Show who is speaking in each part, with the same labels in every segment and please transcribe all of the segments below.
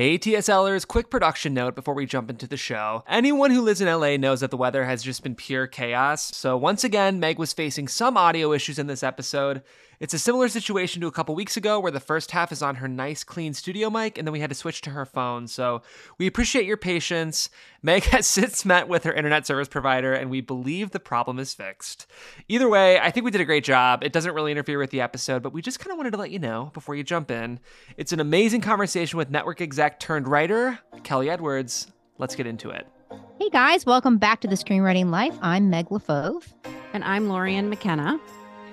Speaker 1: Hey TSLers, quick production note before we jump into the show. Anyone who lives in LA knows that the weather has just been pure chaos. So once again, Meg was facing some audio issues in this episode. It's a similar situation to a couple weeks ago where the first half is on her nice clean studio mic and then we had to switch to her phone. So we appreciate your patience. Meg has since met with her internet service provider and we believe the problem is fixed. Either way, I think we did a great job. It doesn't really interfere with the episode, but we just kind of wanted to let you know before you jump in. It's an amazing conversation with network exec turned writer, Kelly Edwards. Let's get into it.
Speaker 2: Hey guys, welcome back to the Screenwriting Life. I'm Meg LeFauve.
Speaker 3: And I'm Lorien McKenna.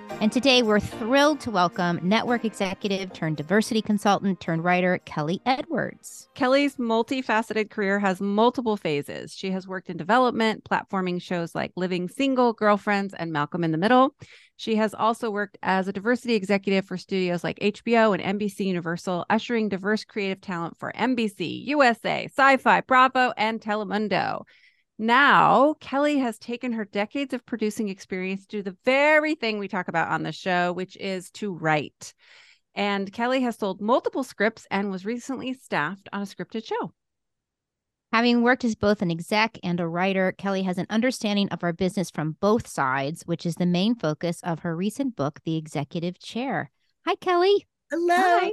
Speaker 2: And today we're thrilled to welcome network executive turned diversity consultant turned writer Kelly Edwards.
Speaker 3: Kelly's multifaceted career has multiple phases. She has worked in development, platforming shows like Living Single, Girlfriends, and Malcolm in the Middle. She has also worked as a diversity executive for studios like HBO and NBC Universal, ushering diverse creative talent for NBC, USA, Syfy, Bravo, and Telemundo. Now, Kelly has taken her decades of producing experience to do the very thing we talk about on the show, which is to write. And Kelly has sold multiple scripts and was recently staffed on a scripted show.
Speaker 2: Having worked as both an exec and a writer, Kelly has an understanding of our business from both sides, which is the main focus of her recent book, The Executive Chair. Hi, Kelly.
Speaker 4: Hello.
Speaker 2: Hi.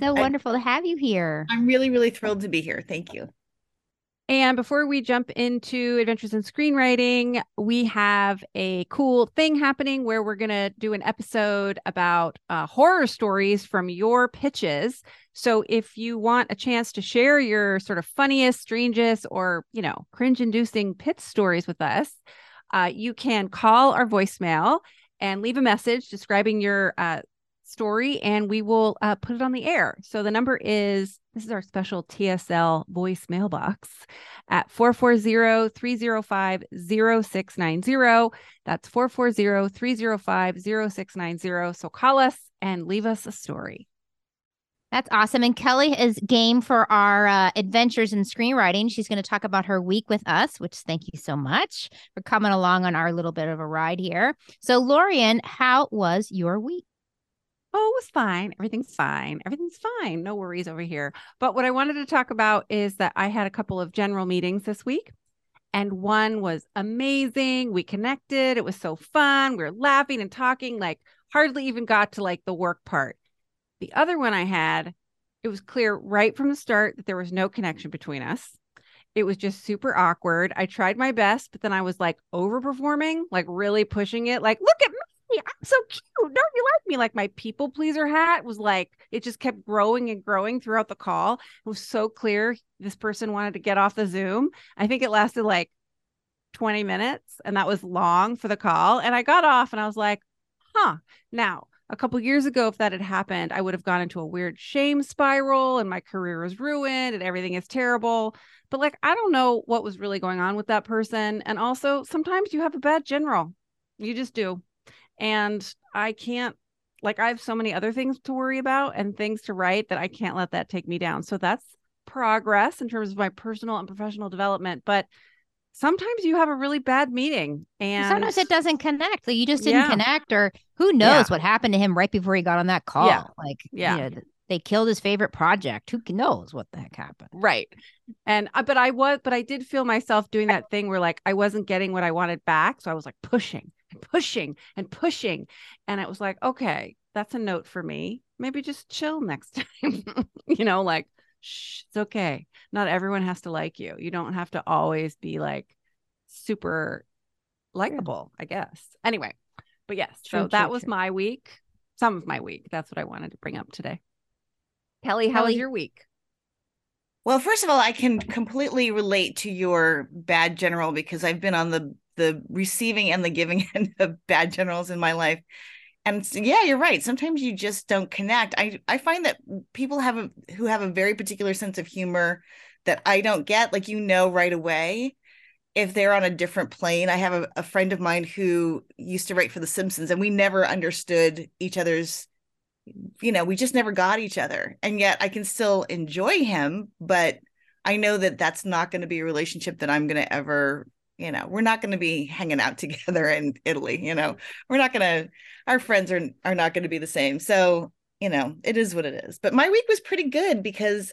Speaker 2: So I, wonderful to have you here.
Speaker 4: I'm really, really thrilled to be here. Thank you.
Speaker 3: And before we jump into Adventures in Screenwriting, we have a cool thing happening where we're going to do an episode about uh, horror stories from your pitches. So if you want a chance to share your sort of funniest, strangest, or, you know, cringe inducing pitch stories with us, uh, you can call our voicemail and leave a message describing your uh, story and we will uh, put it on the air. So the number is this is our special TSL voice mailbox at 440-305-0690. That's 440-305-0690. So call us and leave us a story.
Speaker 2: That's awesome. And Kelly is game for our uh, adventures in screenwriting. She's going to talk about her week with us, which thank you so much for coming along on our little bit of a ride here. So, Lorien, how was your week?
Speaker 3: Oh, it was fine. Everything's fine. Everything's fine. No worries over here. But what I wanted to talk about is that I had a couple of general meetings this week. And one was amazing. We connected. It was so fun. We were laughing and talking, like hardly even got to like the work part. The other one I had, it was clear right from the start that there was no connection between us. It was just super awkward. I tried my best, but then I was like overperforming, like really pushing it. Like, look at me. I'm so cute. Don't you like me? Like my people pleaser hat was like, it just kept growing and growing throughout the call. It was so clear this person wanted to get off the Zoom. I think it lasted like 20 minutes and that was long for the call. And I got off and I was like, huh. Now, a couple years ago, if that had happened, I would have gone into a weird shame spiral and my career was ruined and everything is terrible. But like, I don't know what was really going on with that person. And also, sometimes you have a bad general. You just do and I can't like I have so many other things to worry about and things to write that I can't let that take me down. So that's progress in terms of my personal and professional development, but sometimes you have a really bad meeting and
Speaker 2: sometimes it doesn't connect. Like you just didn't yeah. connect or who knows yeah. what happened to him right before he got on that call.
Speaker 3: Yeah.
Speaker 2: Like
Speaker 3: yeah.
Speaker 2: You know, they killed his favorite project. Who knows what the heck happened?
Speaker 3: Right. And uh, but I was but I did feel myself doing that thing where like I wasn't getting what I wanted back, so I was like pushing pushing and pushing. And it was like, okay, that's a note for me. Maybe just chill next time. you know, like, shh, it's okay. Not everyone has to like you. You don't have to always be like super likable, yeah. I guess. Anyway, but yes, true, so true, that was my week, some of my week. That's what I wanted to bring up today. Kelly, how Kelly, was your week?
Speaker 4: Well, first of all, I can completely relate to your bad general because I've been on the the receiving and the giving end of bad generals in my life. And yeah, you're right. Sometimes you just don't connect. I I find that people have a who have a very particular sense of humor that I don't get, like you know right away if they're on a different plane. I have a, a friend of mine who used to write for The Simpsons, and we never understood each other's you know, we just never got each other. And yet I can still enjoy him, but I know that that's not going to be a relationship that I'm going to ever you know we're not going to be hanging out together in italy you know we're not going to our friends are are not going to be the same so you know it is what it is but my week was pretty good because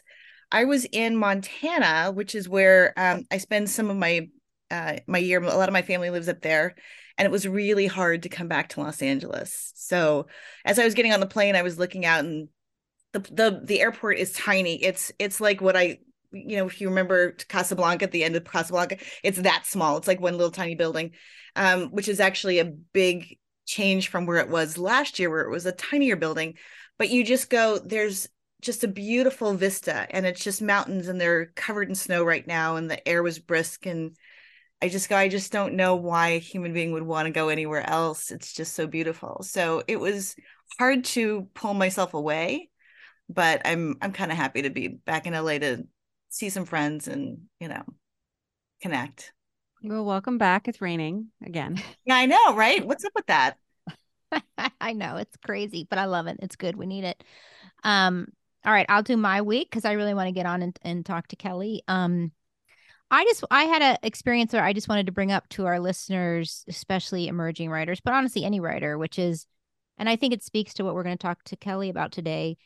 Speaker 4: I was in Montana, which is where um, I spend some of my uh, my year. A lot of my family lives up there, and it was really hard to come back to Los Angeles. So as I was getting on the plane, I was looking out, and the the the airport is tiny. It's it's like what I you know if you remember Casablanca at the end of Casablanca, it's that small. It's like one little tiny building, um, which is actually a big change from where it was last year, where it was a tinier building. But you just go there's just a beautiful vista and it's just mountains and they're covered in snow right now and the air was brisk and I just go I just don't know why a human being would want to go anywhere else it's just so beautiful so it was hard to pull myself away but I'm I'm kind of happy to be back in LA to see some friends and you know connect.
Speaker 3: Well welcome back. It's raining again.
Speaker 4: Yeah I know right? What's up with that?
Speaker 2: I know it's crazy but I love it. It's good. We need it. Um all right, I'll do my week because I really want to get on and, and talk to Kelly. Um, I just I had an experience where I just wanted to bring up to our listeners, especially emerging writers, but honestly any writer, which is, and I think it speaks to what we're going to talk to Kelly about today.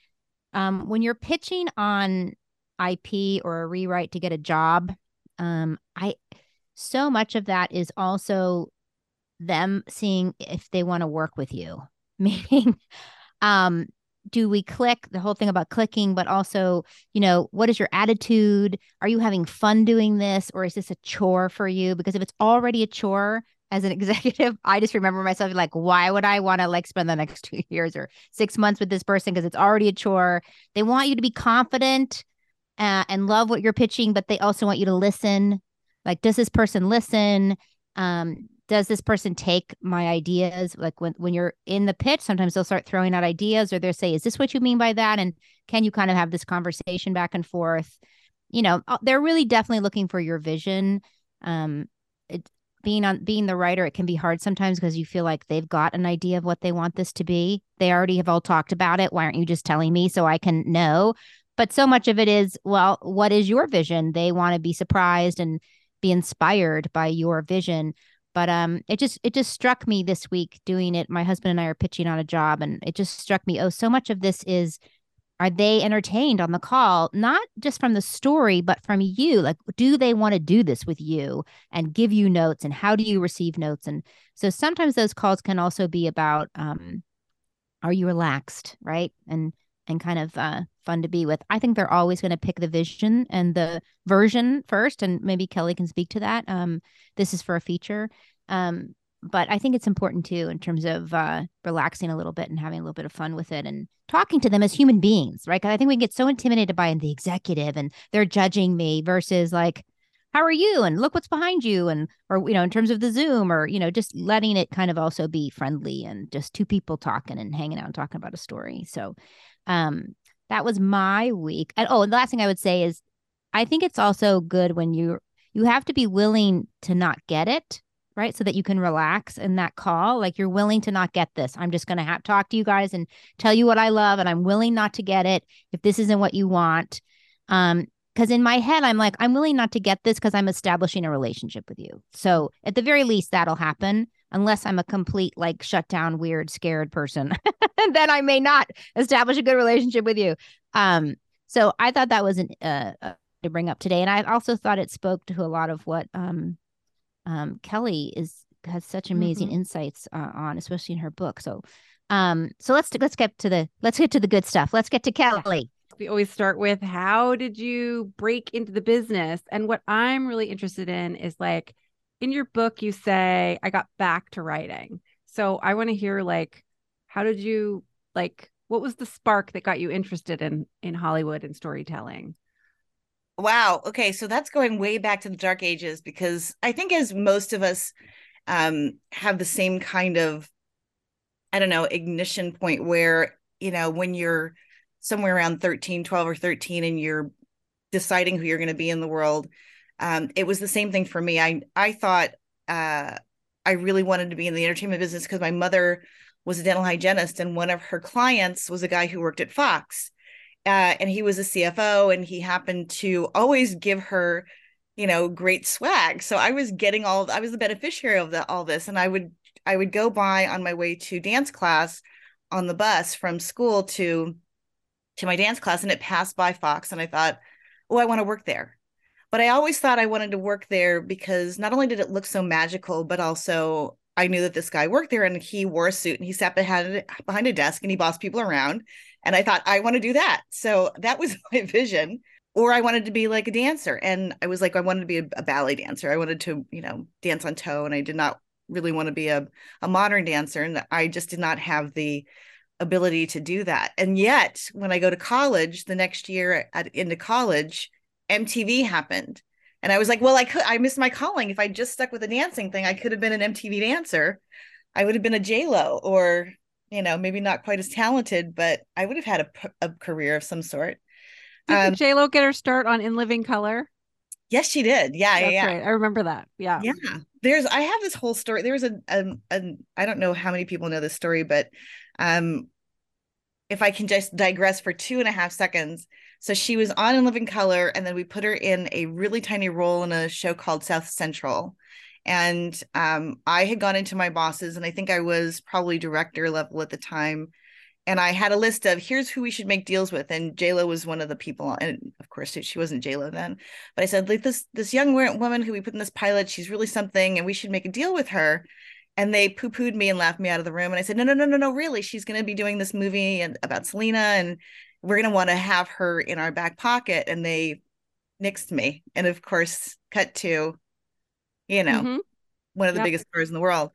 Speaker 2: Um, when you're pitching on IP or a rewrite to get a job, um, I so much of that is also them seeing if they want to work with you, meaning um do we click the whole thing about clicking but also you know what is your attitude? Are you having fun doing this or is this a chore for you? Because if it's already a chore as an executive i just remember myself like why would i want to like spend the next two years or six months with this person because it's already a chore? They want you to be confident uh, and love what you're pitching but they also want you to listen. Like does this person listen? Um does this person take my ideas? Like when when you're in the pitch sometimes they'll start throwing out ideas or they'll say is this what you mean by that? And can you kind of have this conversation back and forth? You know uh, they're really definitely looking for your vision. Um it, being on being the writer it can be hard sometimes because you feel like they've got an idea of what they want this to be. They already have all talked about it. Why aren't you just telling me so i can know but so much of it is well what is your vision? They want to be surprised and be inspired by your vision. But um it just it just struck me this week doing it. My husband and i are pitching on a job and it just struck me oh so much of this is are they entertained on the call? Not just from the story but from you. Like do they want to do this with you and give you notes and how do you receive notes? And so sometimes those calls can also be about um are you relaxed right? And and kind of uh, fun to be with. I think they're always going to pick the vision and the version first, and maybe Kelly can speak to that. Um, this is for a feature, um, but I think it's important too in terms of uh, relaxing a little bit and having a little bit of fun with it and talking to them as human beings, right? Because I think we get so intimidated by the executive and they're judging me versus like, how are you and look what's behind you and or you know in terms of the zoom or you know just letting it kind of also be friendly and just two people talking and hanging out and talking about a story so um, that was my week. And oh, and the last thing I would say is I think it's also good when you you have to be willing to not get it, right? So that you can relax in that call. Like you're willing to not get this. I'm just going to have talk to you guys and tell you what I love and I'm willing not to get it if this isn't what you want. Um because in my head I'm like I'm willing not to get this because I'm establishing a relationship with you. So at the very least that'll happen unless I'm a complete like shut down, weird, scared person, then I may not establish a good relationship with you. Um, so I thought that was an uh, uh, to bring up today, and I also thought it spoke to a lot of what um, um, Kelly is has such amazing mm-hmm. insights uh, on, especially in her book. So, um, so let's let's get to the let's get to the good stuff. Let's get to Kelly.
Speaker 3: We always start with how did you break into the business, and what I'm really interested in is like in your book you say I got back to writing. So I want to hear like how did you like what was the spark that got you interested in in Hollywood and storytelling?
Speaker 4: Wow. Okay, so that's going way back to the dark ages because I think as most of us um have the same kind of I don't know, ignition point where, you know, when you're somewhere around 13, 12 or 13 and you're deciding who you're going to be in the world, um, it was the same thing for me. I I thought uh, I really wanted to be in the entertainment business because my mother was a dental hygienist, and one of her clients was a guy who worked at Fox, uh, and he was a CFO, and he happened to always give her, you know, great swag. So I was getting all I was the beneficiary of the, all this, and I would I would go by on my way to dance class on the bus from school to to my dance class, and it passed by Fox, and I thought oh, I want to work there. But I always thought I wanted to work there because not only did it look so magical, but also I knew that this guy worked there and he wore a suit and he sat behind, behind a desk and he bossed people around. And I thought, I want to do that. So that was my vision. Or I wanted to be like a dancer. And I was like, I wanted to be a, a ballet dancer. I wanted to, you know, dance on toe. And I did not really want to be a, a modern dancer. And I just did not have the ability to do that. And yet, when I go to college the next year at, into college, MTV happened. And I was like, well, I could, I missed my calling. If I just stuck with the dancing thing, I could have been an MTV dancer. I would have been a J Lo, or you know, maybe not quite as talented, but I would have had a, a career of some sort.
Speaker 3: Did um, J Lo get her start on In Living Color?
Speaker 4: Yes, she did. Yeah,
Speaker 3: That's
Speaker 4: yeah,
Speaker 3: right. I remember that. Yeah,
Speaker 4: yeah. There's, I have this whole story. There was a, a, a, I don't know how many people know this story, but um, if I can just digress for two and a half seconds, so she was on in Living Color, and then we put her in a really tiny role in a show called South Central. And um, I had gone into my bosses, and I think I was probably director level at the time. And I had a list of here's who we should make deals with, and JLo was one of the people. And of course, she wasn't JLo then, but I said like this this young woman who we put in this pilot, she's really something, and we should make a deal with her and they poo-pooed me and laughed me out of the room and i said no no no no no really she's going to be doing this movie about selena and we're going to want to have her in our back pocket and they nixed me. And of course cut to you know mm-hmm. one of the yep. biggest stars in the world.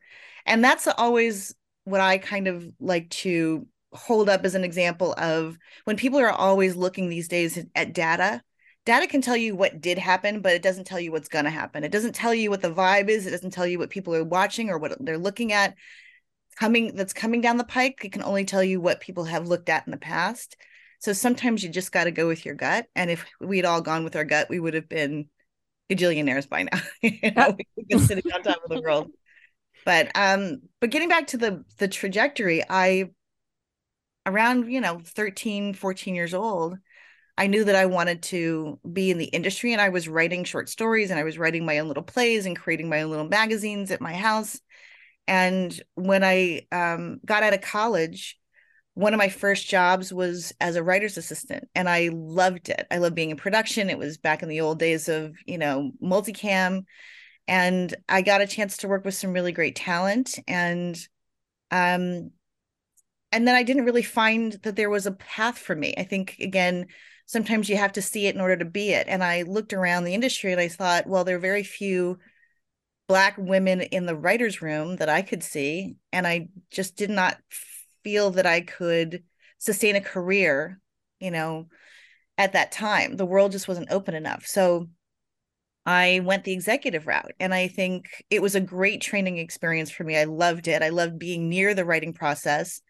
Speaker 4: And that's always what i kind of like to hold up as an example of when people are always looking these days at data data can tell you what did happen but it doesn't tell you what's going to happen. It doesn't tell you what the vibe is. It doesn't tell you what people are watching or what they're looking at. Coming that's coming down the pike it can only tell you what people have looked at in the past so sometimes you just got to go with your gut. And if we'd all gone with our gut, we would have been gajillionaires by now. you know, we've been sitting on top of the world. But um, but getting back to the the trajectory, I around, you know, 13, 14 years old, I knew that I wanted to be in the industry and I was writing short stories and I was writing my own little plays and creating my own little magazines at my house. And when I um, got out of college, one of my first jobs was as a writer's assistant and I loved it. I loved being in production. It was back in the old days of, you know, multicam and I got a chance to work with some really great talent and um and then I didn't really find that there was a path for me. I think again sometimes you have to see it in order to be it. And I looked around the industry and I thought, well, there are very few black women in the writers room that I could see and I just did not feel that I could sustain a career, you know, at that time. The world just wasn't open enough. So I went the executive route. And I think it was a great training experience for me. I loved it. I loved being near the writing process.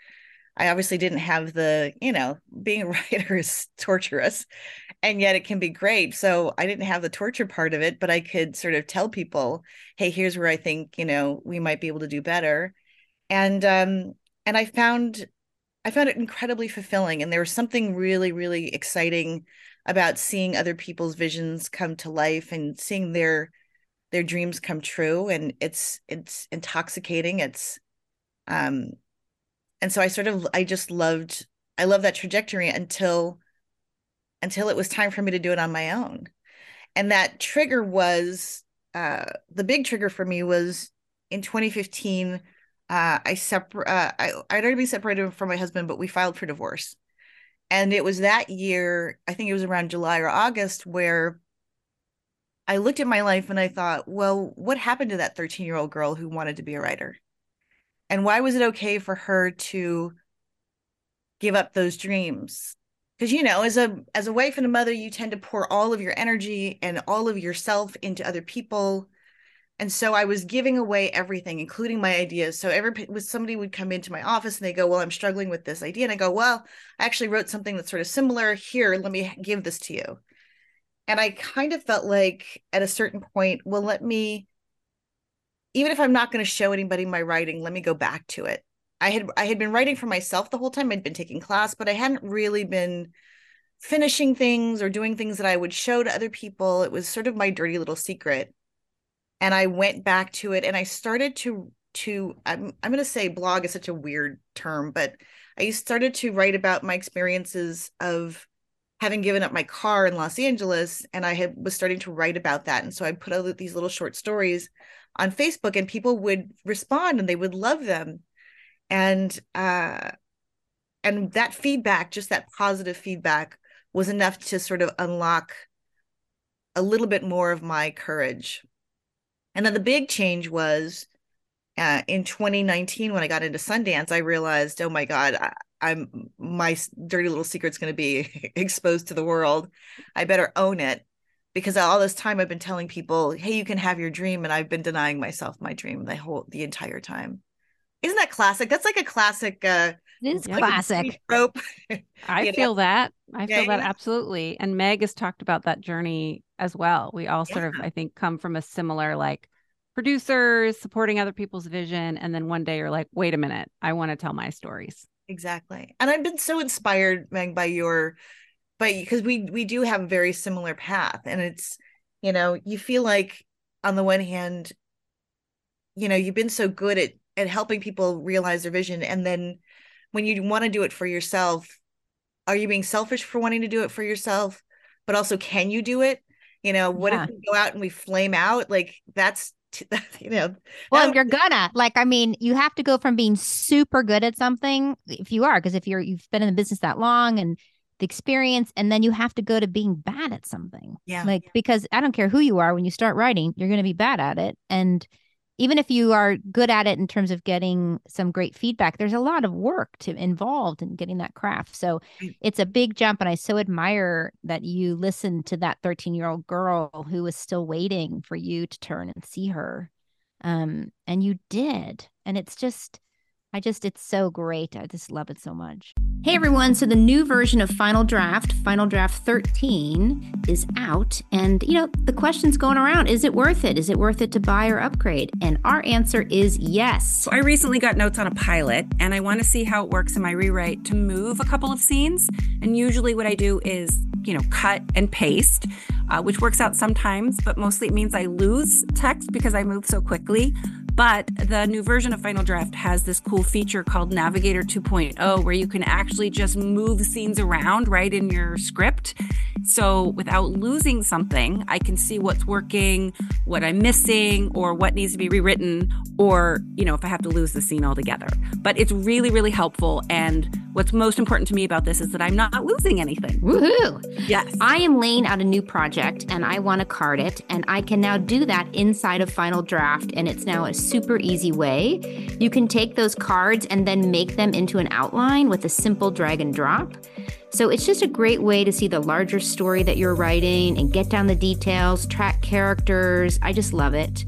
Speaker 4: I obviously didn't have the, you know, being a writer is torturous and yet it can be great. So I didn't have the torture part of it, but I could sort of tell people, hey, here's where I think, you know, we might be able to do better. And um, and I found I found it incredibly fulfilling and there was something really really exciting about seeing other people's visions come to life and seeing their their dreams come true and it's it's intoxicating it's um and so I sort of I just loved I love that trajectory until until it was time for me to do it on my own. And that trigger was uh the big trigger for me was in 2015 uh, I separ- uh, I I'd already been separated from my husband, but we filed for divorce. And it was that year, I think it was around July or August, where I looked at my life and I thought, well, what happened to that 13 year old girl who wanted to be a writer? And why was it okay for her to give up those dreams? Because you know, as a as a wife and a mother, you tend to pour all of your energy and all of yourself into other people and so I was giving away everything, including my ideas. So every with somebody would come into my office and they go, "Well, I'm struggling with this idea," and I go, "Well, I actually wrote something that's sort of similar. Here, let me give this to you." And I kind of felt like at a certain point, well, let me, even if I'm not going to show anybody my writing, let me go back to it. I had I had been writing for myself the whole time. I'd been taking class, but I hadn't really been finishing things or doing things that I would show to other people. It was sort of my dirty little secret and I went back to it and I started to to I'm I'm going to say blog is such a weird term, but I started to write about my experiences of having given up my car in Los Angeles and I had was starting to write about that. And so I put out these little short stories on Facebook and people would respond and they would love them. And uh and that feedback, just that positive feedback was enough to sort of unlock a little bit more of my courage. And then the big change was uh, in 2019 when I got into Sundance, I realized, oh my God, I, I'm my dirty little secret's going to be exposed to the world. I better own it because all this time I've been telling people, "Hey, you can have your dream," and I've been denying myself my dream the whole the entire time. Isn't that classic? That's like a classic. Uh,
Speaker 2: it is
Speaker 4: like
Speaker 2: classic.
Speaker 4: Trope.
Speaker 3: I
Speaker 4: You know?
Speaker 3: feel that. I
Speaker 4: Yeah,
Speaker 3: feel that
Speaker 4: yeah.
Speaker 3: absolutely. And Meg has talked about that journey as well. We all sort of, I think, come from a similar like producers supporting other people's vision. And then one day you're like, wait a minute, I want to tell my stories.
Speaker 4: Exactly. And I've been so inspired, Meg, by your by because we we do have a very similar path. And it's, you know, you feel like on the one hand, you know, you've been so good at at helping people realize their vision. And then when you want to do it for yourself, are you being selfish for wanting to do it for yourself? But also, can you do it? You know, what
Speaker 2: Yeah.
Speaker 4: if we go out and we flame out? Like that's you know,
Speaker 2: Well, you're gonna like. I mean, you have to go from being super good at something if you are, because if you're you've been in the business that long and the experience, and then you have to go to being bad at something.
Speaker 4: yeah.
Speaker 2: Like because I don't care who you are, when you start writing, you're going to be bad at it, and even if you are good at it in terms of getting some great feedback, there's a lot of work to involved in getting that craft. So it's a big jump, and I so admire that you listened to that 13 year old girl who was still waiting for you to turn and see her. Um and you did and it's just i just it's so great. I just love it so much hey everyone. So the new version of final draft final draft 13 is out. And you know the question's going around. Is it worth it? Is it worth it to buy or upgrade? And our answer is yes.
Speaker 5: So I recently got notes on a pilot and I want to see how it works in my rewrite to move a couple of scenes. And usually what I do is, you know, cut and paste, uh, which works out sometimes, but mostly it means I lose text because I move so quickly. But the new version of Final Draft has this cool feature called Navigator 2.0 where you can actually just move scenes around right in your script. So without losing something, I can see what's working, what I'm missing, or what needs to be rewritten, or, you know, if I have to lose the scene altogether. But it's really, really helpful. And what's most important to me about this is that I'm not losing anything.
Speaker 2: woohoo
Speaker 5: Yes.
Speaker 2: I am laying out a new project and I want to card it, and I can now do that inside of Final Draft. And it's now a super easy way. You can take those cards and then make them into an outline with a simple drag and drop. So it's just a great way to see the larger story that you're writing and get down the details, track characters. I just love it.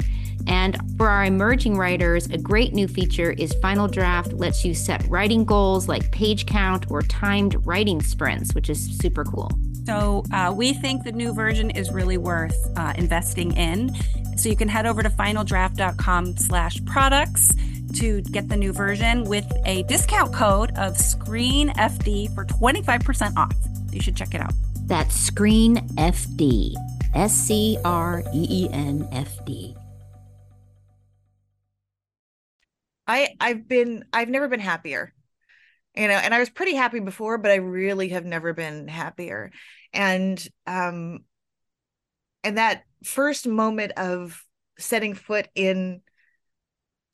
Speaker 2: And for our emerging writers, a great new feature is Final Draft lets you set writing goals like page count or timed writing sprints, which is super cool.
Speaker 5: So uh, we think the new version is really worth uh, investing in. So you can head over to finaldraft.com slash products to get the new version with a discount code of SCREENFD for 25% off. You should check it out.
Speaker 2: That's Screen FD. S C R E E N F D.
Speaker 4: I I've been I've never been happier. You know, and I was pretty happy before, but I really have never been happier. And um and that first moment of setting foot in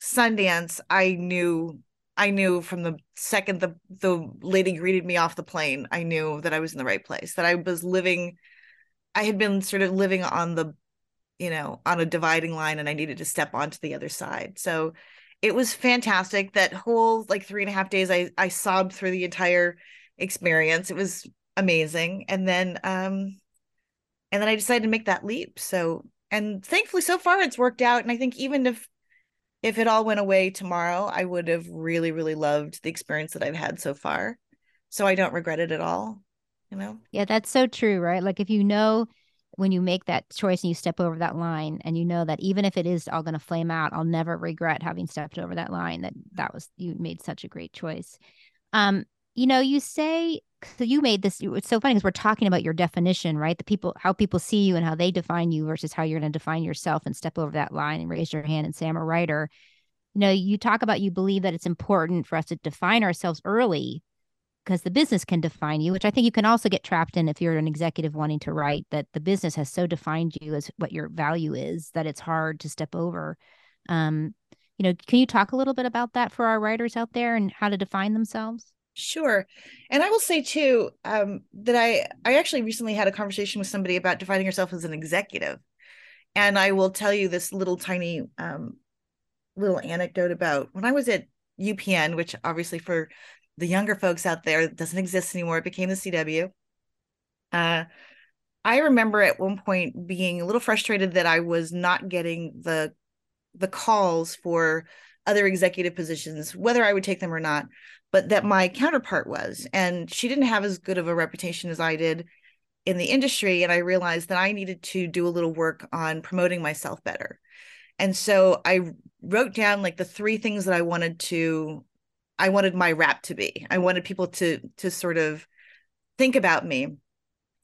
Speaker 4: Sundance, I knew I knew from the second the the lady greeted me off the plane, I knew that I was in the right place, that I was living I had been sort of living on the you know, on a dividing line and I needed to step onto the other side. So it was fantastic. That whole like three and a half days, I I sobbed through the entire experience. It was amazing. And then um and then I decided to make that leap. So and thankfully so far it's worked out. And I think even if if it all went away tomorrow, I would have really, really loved the experience that I've had so far. So I don't regret it at all. You know?
Speaker 2: Yeah, that's so true, right? Like if you know when you make that choice and you step over that line and you know that even if it is all going to flame out, I'll never regret having stepped over that line that that was you made such a great choice. Um, you know, you say so you made this it's so funny because we're talking about your definition, right? The people how people see you and how they define you versus how you're going to define yourself and step over that line and raise your hand and say I'm a writer. You know, you talk about you believe that it's important for us to define ourselves early because the business can define you, which I think you can also get trapped in if you're an executive wanting to write that the business has so defined you as what your value is that it's hard to step over. Um, you know, can you talk a little bit about that for our writers out there and how to define themselves?
Speaker 4: Sure. And I will say too um, that I I actually recently had a conversation with somebody about defining yourself as an executive. And I will tell you this little tiny um, little anecdote about when I was at UPN, which obviously for the younger folks out there doesn't exist anymore. It became the CW. Uh, I remember at one point being a little frustrated that I was not getting the the calls for other executive positions, whether I would take them or not, but that my counterpart was. And she didn't have as good of a reputation as I did in the industry. And I realized that I needed to do a little work on promoting myself better. And so I wrote down like the three things that I wanted to, I wanted my rap to be. I wanted people to to sort of think about me.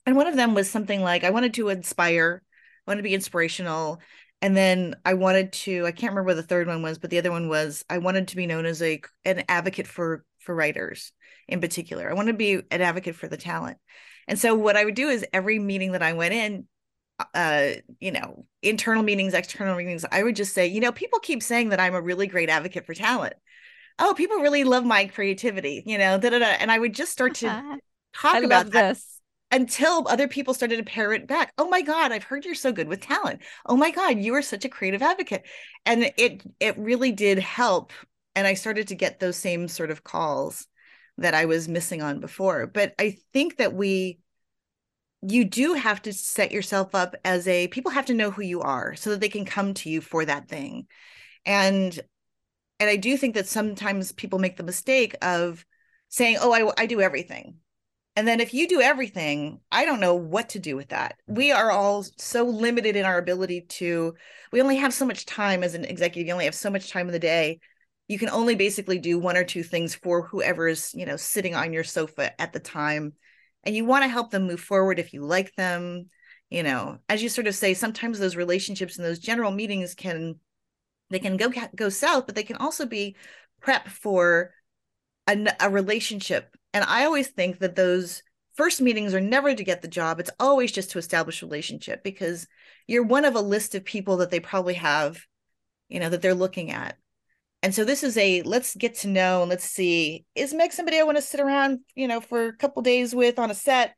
Speaker 4: And one of them was something like I wanted to inspire, I wanted to be inspirational and then I wanted to I can't remember what the third one was, but the other one was I wanted to be known as a an advocate for for writers in particular. I want to be an advocate for the talent. And so what I would do is every meeting that I went in uh you know internal meetings external meetings i would just say you know people keep saying that i'm a really great advocate for talent oh people really love my creativity you know da, da, da. and i would just start to talk about
Speaker 3: this.
Speaker 4: until other people started to parrot back oh my god i've heard you're so good with talent oh my god you are such a creative advocate and it it really did help and i started to get those same sort of calls that i was missing on before but i think that we you do have to set yourself up as a people have to know who you are so that they can come to you for that thing and and i do think that sometimes people make the mistake of saying oh i, I do everything and then if you do everything, I don't know what to do with that. We are all so limited in our ability to, we only have so much time as an executive. You only have so much time in the day. You can only basically do one or two things for whoever is, you know, sitting on your sofa at the time. And you want to help them move forward if you like them. You know, as you sort of say, sometimes those relationships and those general meetings can, they can go go south, but they can also be prep for a, a relationship and I always think that those first meetings are never to get the job. It's always just to establish relationship because you're one of a list of people that they probably have, you know, that they're looking at. And so this is a let's get to know and let's see is Meg somebody I want to sit around, you know, for a couple days with on a set?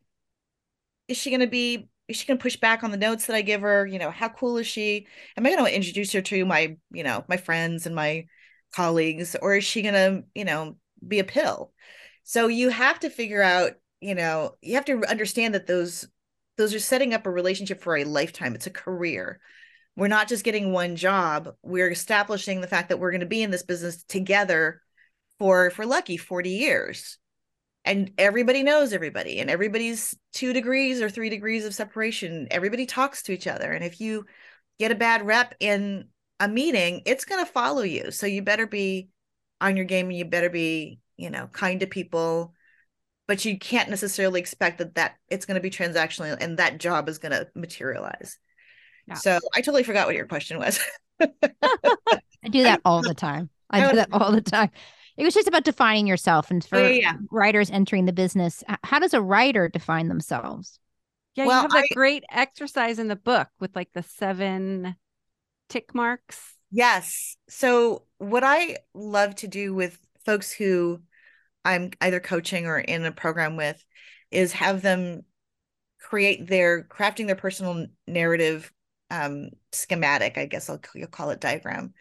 Speaker 4: Is she going to be is she going to push back on the notes that I give her? You know, how cool is she? Am I going to introduce her to my, you know, my friends and my colleagues or is she going to, you know, be a pill? So you have to figure out, you know, you have to understand that those those are setting up a relationship for a lifetime. It's a career. We're not just getting one job. We're establishing the fact that we're going to be in this business together for for lucky 40 years. And everybody knows everybody and everybody's 2 degrees or 3 degrees of separation. Everybody talks to each other and if you get a bad rep in a meeting, it's going to follow you. So you better be on your game and you better be you know kind to people but you can't necessarily expect that that it's going to be transactional and that job is going to materialize yeah. so i totally forgot what your question was.
Speaker 2: I do that all the time. I do that all the time. It was just about defining yourself and for yeah, yeah. writers entering the business how does a writer define themselves?
Speaker 3: Yeah well, you have that I, great exercise in the book with like the seven tick marks.
Speaker 4: Yes. So what i love to do with folks who I'm either coaching or in a program with is have them create their crafting their personal narrative um, schematic, I guess I'll you'll call it diagram,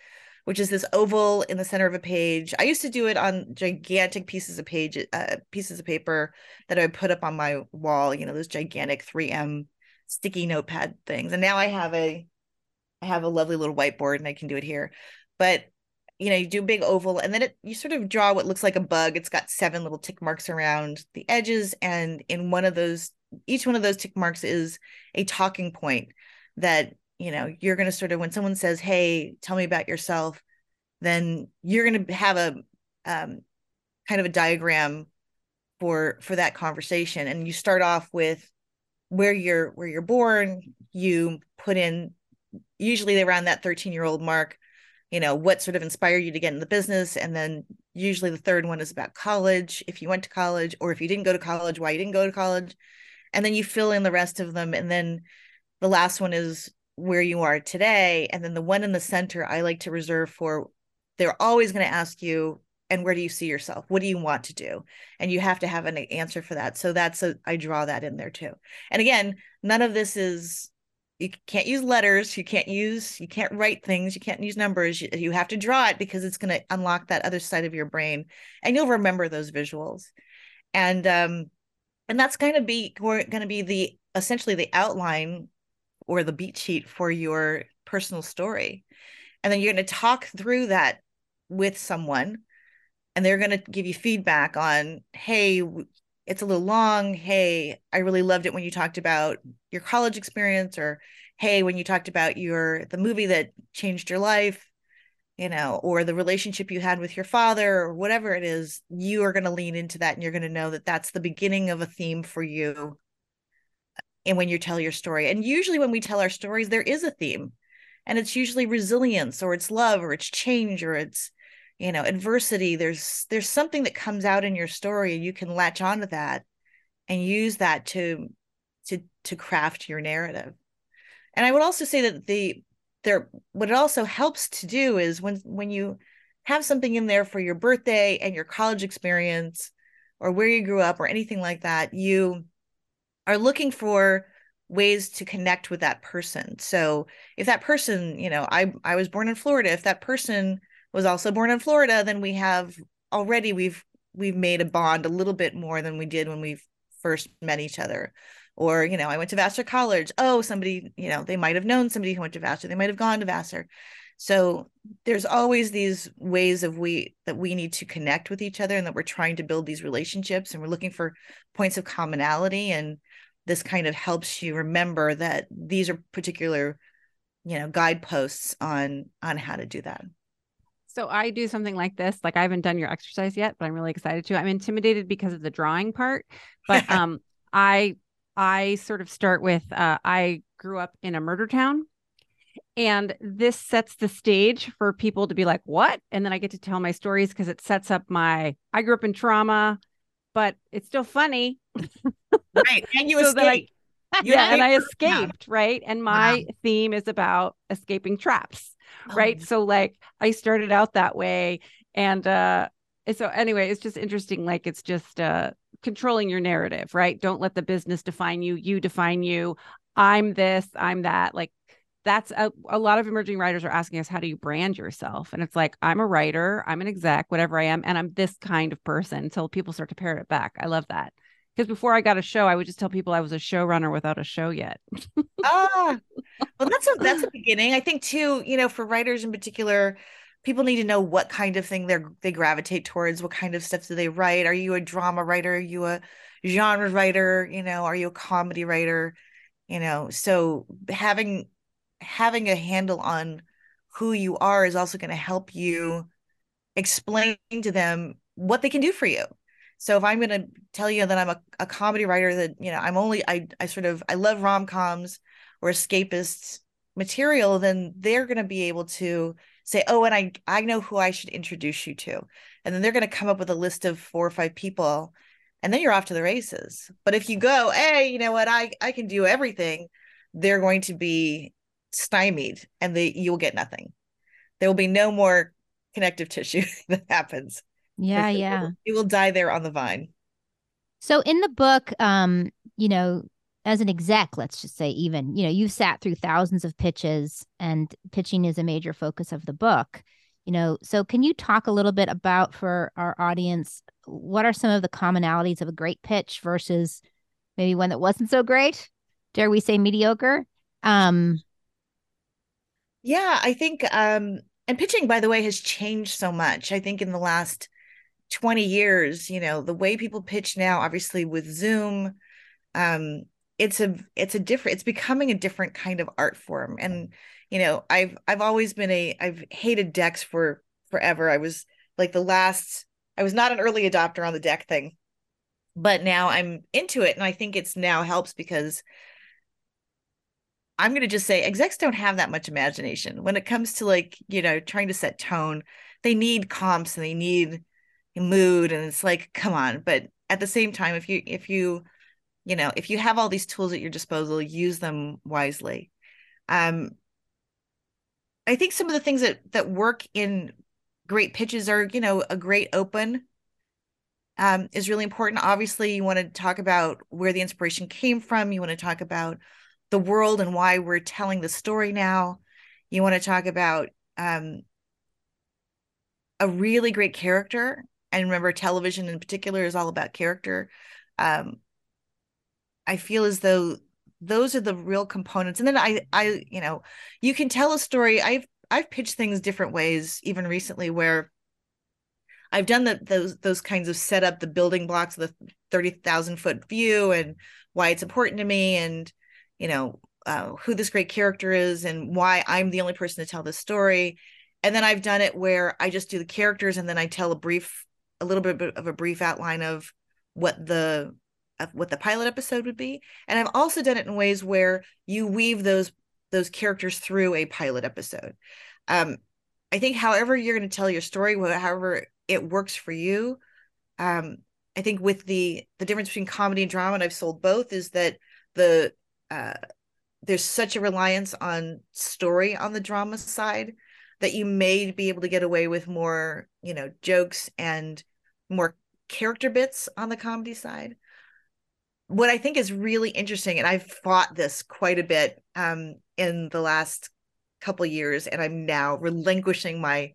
Speaker 4: which is this oval in the center of a page. I used to do it on gigantic pieces of page uh, pieces of paper that I would put up on my wall, you know, those gigantic 3M sticky notepad things. And now I have a I have a lovely little whiteboard and I can do it here. But you know, you do a big oval and then it you sort of draw what looks like a bug. It's got seven little tick marks around the edges. And in one of those, each one of those tick marks is a talking point that, you know, you're going to sort of, when someone says, Hey, tell me about yourself, then you're going to have a um, kind of a diagram for for that conversation. And you start off with where you're where you're born. You put in usually around that 13 year old mark you know what sort of inspired you to get in the business. And then usually the third one is about college if you went to college or if you didn't go to college why you didn't go to college. And then you fill in the rest of them. And then the last one is where you are today and then the one in the center i like to reserve for they're always going to ask you and where do you see yourself? What do you want to do? And you have to have an answer for that. So that's a i draw that in there too. And again none of this is you can't use letters you can't use you can't write things you can't use numbers you, you have to draw it because it's going to unlock that other side of your brain and you'll remember those visuals. And um and that's going to be going to be the essentially the outline or the beat sheet for your personal story. And then you're going to talk through that with someone and they're going to give you feedback on hey it's a little long. Hey i really loved it when you talked about your college experience or hey when you talked about your the movie that changed your life you know or the relationship you had with your father or whatever it is you are going to lean into that and you're going to know that that's the beginning of a theme for you and when you tell your story. And usually when we tell our stories there is a theme and it's usually resilience or it's love or it's change or it's you know adversity. There's there's something that comes out in your story and you can latch onto that and use that to to to craft your narrative. And i would also say that the there what it also helps to do is when when you have something in there for your birthday and your college experience or where you grew up or anything like that you are looking for ways to connect with that person so if that person you know i i was born in florida if that person was also born in Florida, then we have already we've we've made a bond a little bit more than we did when we first met each other. Or, you know, I went to Vassar College. Oh, somebody, you know, they might have known somebody who went to Vassar. They might have gone to Vassar. So there's always these ways of we that we need to connect with each other and that we're trying to build these relationships and we're looking for points of commonality. And this kind of helps you remember that these are particular, you know, guideposts on on how to do that.
Speaker 3: So I do something like this. Like I haven't done your exercise yet, but I'm really excited to. I'm intimidated because of the drawing part, but um I I sort of start with uh I grew up in a murder town and this sets the stage for people to be like, "What?" And then I get to tell my stories because it sets up my I grew up in trauma, but it's still funny.
Speaker 4: Right. And you so escaped.
Speaker 3: I, yeah, and I escaped, right? And my wow. theme is about escaping traps right oh. so like i started out that way and uh so anyway it's just interesting like it's just uh controlling your narrative right don't let the business define you you define you i'm this i'm that like that's a, a lot of emerging writers are asking us how do you brand yourself and it's like i'm a writer i'm an exec whatever i am and i'm this kind of person until people start to pare it back i love that because before I got a show, I would just tell people I was a showrunner without a show yet.
Speaker 4: ah, well, that's a that's a beginning. I think too. You know, for writers in particular, people need to know what kind of thing they're they gravitate towards. What kind of stuff do they write? Are you a drama writer? Are you a genre writer? You know, are you a comedy writer? You know, so having having a handle on who you are is also going to help you explain to them what they can do for you so if I'm going to tell you that I'm a, a comedy writer, that you know I'm only I I sort of I love rom coms or escapist material, then they're going to be able to say, oh, and I I know who I should introduce you to, and then they're going to come up with a list of four or five people, and then you're off to the races. But if you go, hey, you know what, I I can do everything, they're going to be stymied, and they you'll get nothing. There will be no more connective tissue that happens.
Speaker 2: Yeah, yeah.
Speaker 4: It will die there on the vine.
Speaker 2: So in the book, um, you know, as an exec, let's just say even, you know, you've sat through thousands of pitches and pitching is a major focus of the book. You know, so can you talk a little bit about for our audience what are some of the commonalities of a great pitch versus maybe one that wasn't so great? Dare we say mediocre? Um
Speaker 4: yeah, I think um and pitching by the way has changed so much. I think in the last 20 years you know the way people pitch now obviously with zoom um it's a it's a different it's becoming a different kind of art form. And you know i've i've always been a i've hated decks for forever. I was like the last i was not an early adopter on the deck thing but now i'm into it. And i think it's now helps because I'm going to just say execs don't have that much imagination. When it comes to like, you know, trying to set tone. They need comps and they need mood and it's like, come on, but at the same time if you if you you know, if you have all these tools at your disposal, use them wisely. Um I think some of the things that that work in great pitches are, you know, a great open um, is really important. Obviously, you want to talk about where the inspiration came from. You want to talk about the world and why we're telling the story now. You want to talk about um, a really great character. And remember, television in particular is all about character. Um, I feel as though those are the real components. And then I, I, you know, you can tell a story. I've I've pitched things different ways, even recently, where I've done the, those those kinds of set up the building blocks of the thirty thousand foot view and why it's important to me, and you know uh, who this great character is and why I'm the only person to tell this story. And then I've done it where I just do the characters and then I tell a brief, a little bit of a brief outline of what the of what the pilot episode would be. And I've also done it in ways where you weave those those characters through a pilot episode. Um, I think however you're going to tell your story, however it works for you. Um, I think with the the difference between comedy and drama, and I've sold both, is that the uh, there's such a reliance on story on the drama side that you may be able to get away with more, you know, jokes and more character bits on the comedy side. What I think is really interesting, and I've fought this quite a bit um, in the last couple years, and I'm now relinquishing my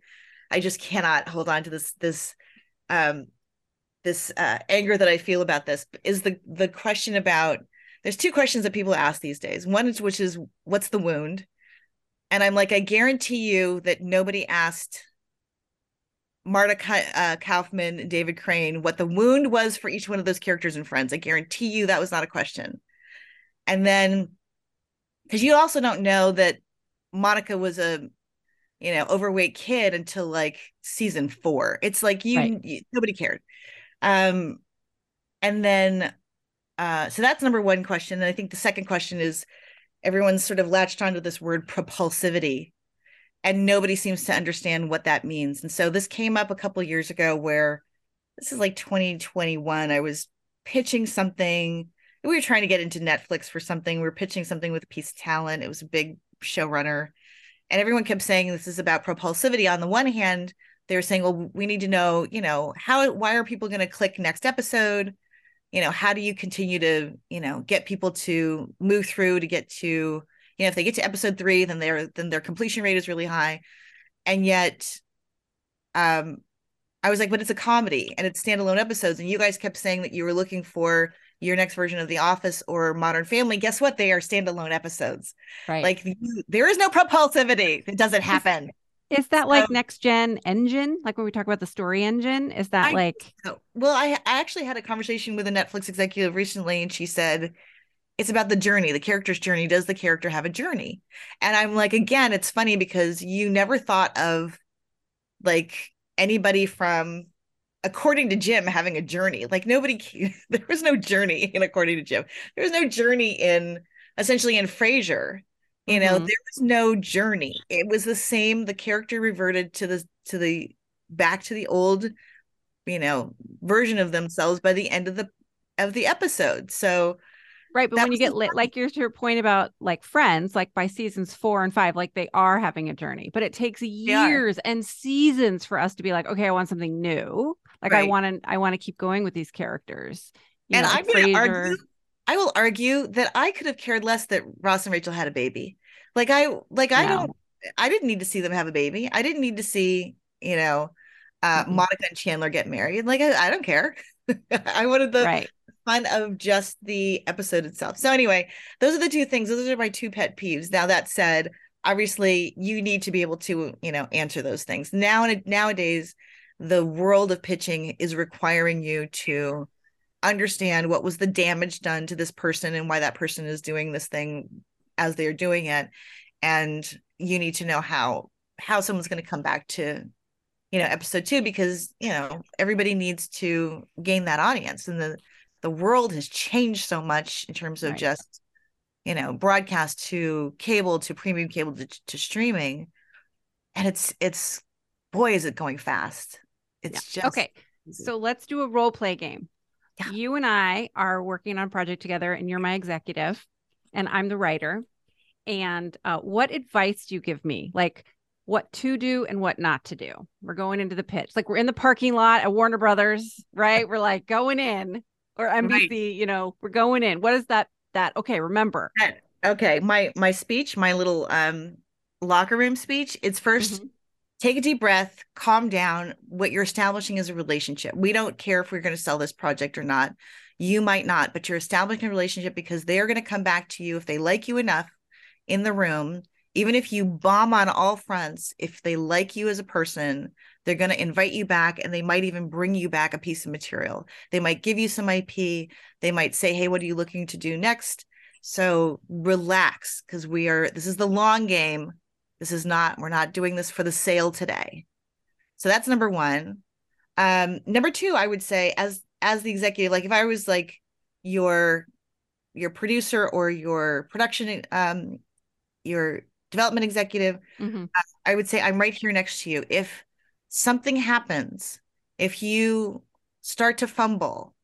Speaker 4: I just cannot hold on to this this um this uh, anger that I feel about this is the the question about there's two questions that people ask these days. One is which is what's the wound? And I'm like, I guarantee you that nobody asked Marta uh, Kauffman, David Crane, what the wound was for each one of those characters and friends. I guarantee you that was not a question. And then, because you also don't know that Monica was a you know overweight kid until like season four it's like you, right. you, nobody cared um and then uh so that's number one question and i think the second question is everyone's sort of latched onto this word propulsivity and nobody seems to understand what that means. And so this came up a couple years ago where this is like 2021 i was pitching something. We were trying to get into netflix for something. We were pitching something with a piece of talent. It was a big showrunner. And everyone kept saying this is about propulsivity. On the one hand they were saying well we need to know you know how why are people going to click next episode? You know how do you continue to you know get people to move through to get to you know if they get to episode three then their then their completion rate is really high and yet um i was like but it's a comedy and it's standalone episodes and you guys kept saying that you were looking for your next version of The Office or Modern Family, guess what? They are standalone episodes.
Speaker 2: Right.
Speaker 4: Like there is no propulsivity. It doesn't happen.
Speaker 3: Is that so, like next gen engine? Like when we talk about the story engine, is that I, like?
Speaker 4: Well, I, I actually had a conversation with a Netflix executive recently, and she said it's about the journey, the character's journey. Does the character have a journey? And I'm like, again, it's funny because you never thought of like anybody from according to Jim, having a journey. Like nobody, there was no journey in according to Jim. There was no journey in essentially in Frasier. You know, mm-hmm. there was no journey. It was the same. The character reverted to the to the back to the old, you know, version of themselves by the end of the of the episode. So
Speaker 3: Right. But when you get lit, like your, your point about like friends, like by seasons four and five, like they are having a journey, but it takes years and seasons for us to be like, okay, I want something new. Like right. I want to, I want to keep going with these characters.
Speaker 4: You and know, I'm going to argue, I will argue that I could have cared less that Ross and Rachel had a baby. Like I, like I no. don't, I didn't need to see them have a baby. I didn't need to see, you know, uh, mm-hmm. Monica and Chandler get married. Like I, I don't care. I wanted the
Speaker 3: right
Speaker 4: of just the episode itself. So anyway, those are the two things. Those are my two pet peeves. Now that said, obviously you need to be able to, you know, answer those things. Now nowadays, the world of pitching is requiring you to understand what was the damage done to this person and why that person is doing this thing as they're doing it and you need to know how how someone's going to come back to you know episode 2 because you know everybody needs to gain that audience and the the world has changed so much in terms of right. just you know, broadcast to cable to premium cable to, to streaming. And it's it's boy, is it going fast. It's
Speaker 3: Yeah.
Speaker 4: just
Speaker 3: okay. So let's do a role play game.
Speaker 4: Yeah.
Speaker 3: You and I are working on a project together, and you're my executive, and I'm the writer. And uh, what advice do you give me? Like what to do and what not to do? We're going into the pitch. Like we're in the parking lot at Warner Brothers, right? We're like going in, or NBC, you know, we're going in. What is that? That okay, remember.
Speaker 4: okay. My my speech, my little um locker room speech, it's 1st
Speaker 3: Mhm.
Speaker 4: take a deep breath, calm down. What you're establishing is a relationship. We don't care if we're going to sell this project or not. You might not, but you're establishing a relationship because they're going to come back to you if they like you enough in the room. Even if you bomb on all fronts, if they like you as a person, they're going to invite you back and they might even bring you back a piece of material. They might give you some IP. They might say, Hey, what are you looking to do next? So relax because we are, this is the long game. This is not, we're not doing this for the sale today. So that's number one. Um, number two, I would say as as the executive, like if I was like your your producer or your production um your development executive,
Speaker 3: Mhm.
Speaker 4: I would say I'm right here next to you. If something happens, if you start to fumble,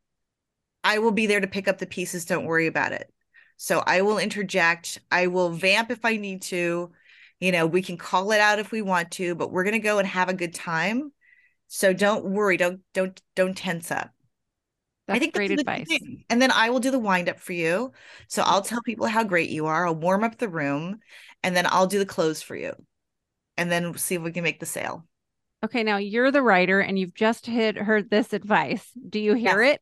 Speaker 4: I will be there to pick up the pieces. Don't worry about it. So I will interject. I will vamp if I need to. You know, we can call it out if we want to, but we're going to go and have a good time. So don't worry. Don't don't don't tense up.
Speaker 3: That's
Speaker 4: I think
Speaker 3: great advice.
Speaker 4: thing. And then I will do the wind up for you. So I'll tell people how great you are. I'll warm up the room, and then I'll do the close for you, and then see if we can make the sale.
Speaker 3: Okay, now you're the writer and you've just hit, heard this advice. Do you hear it?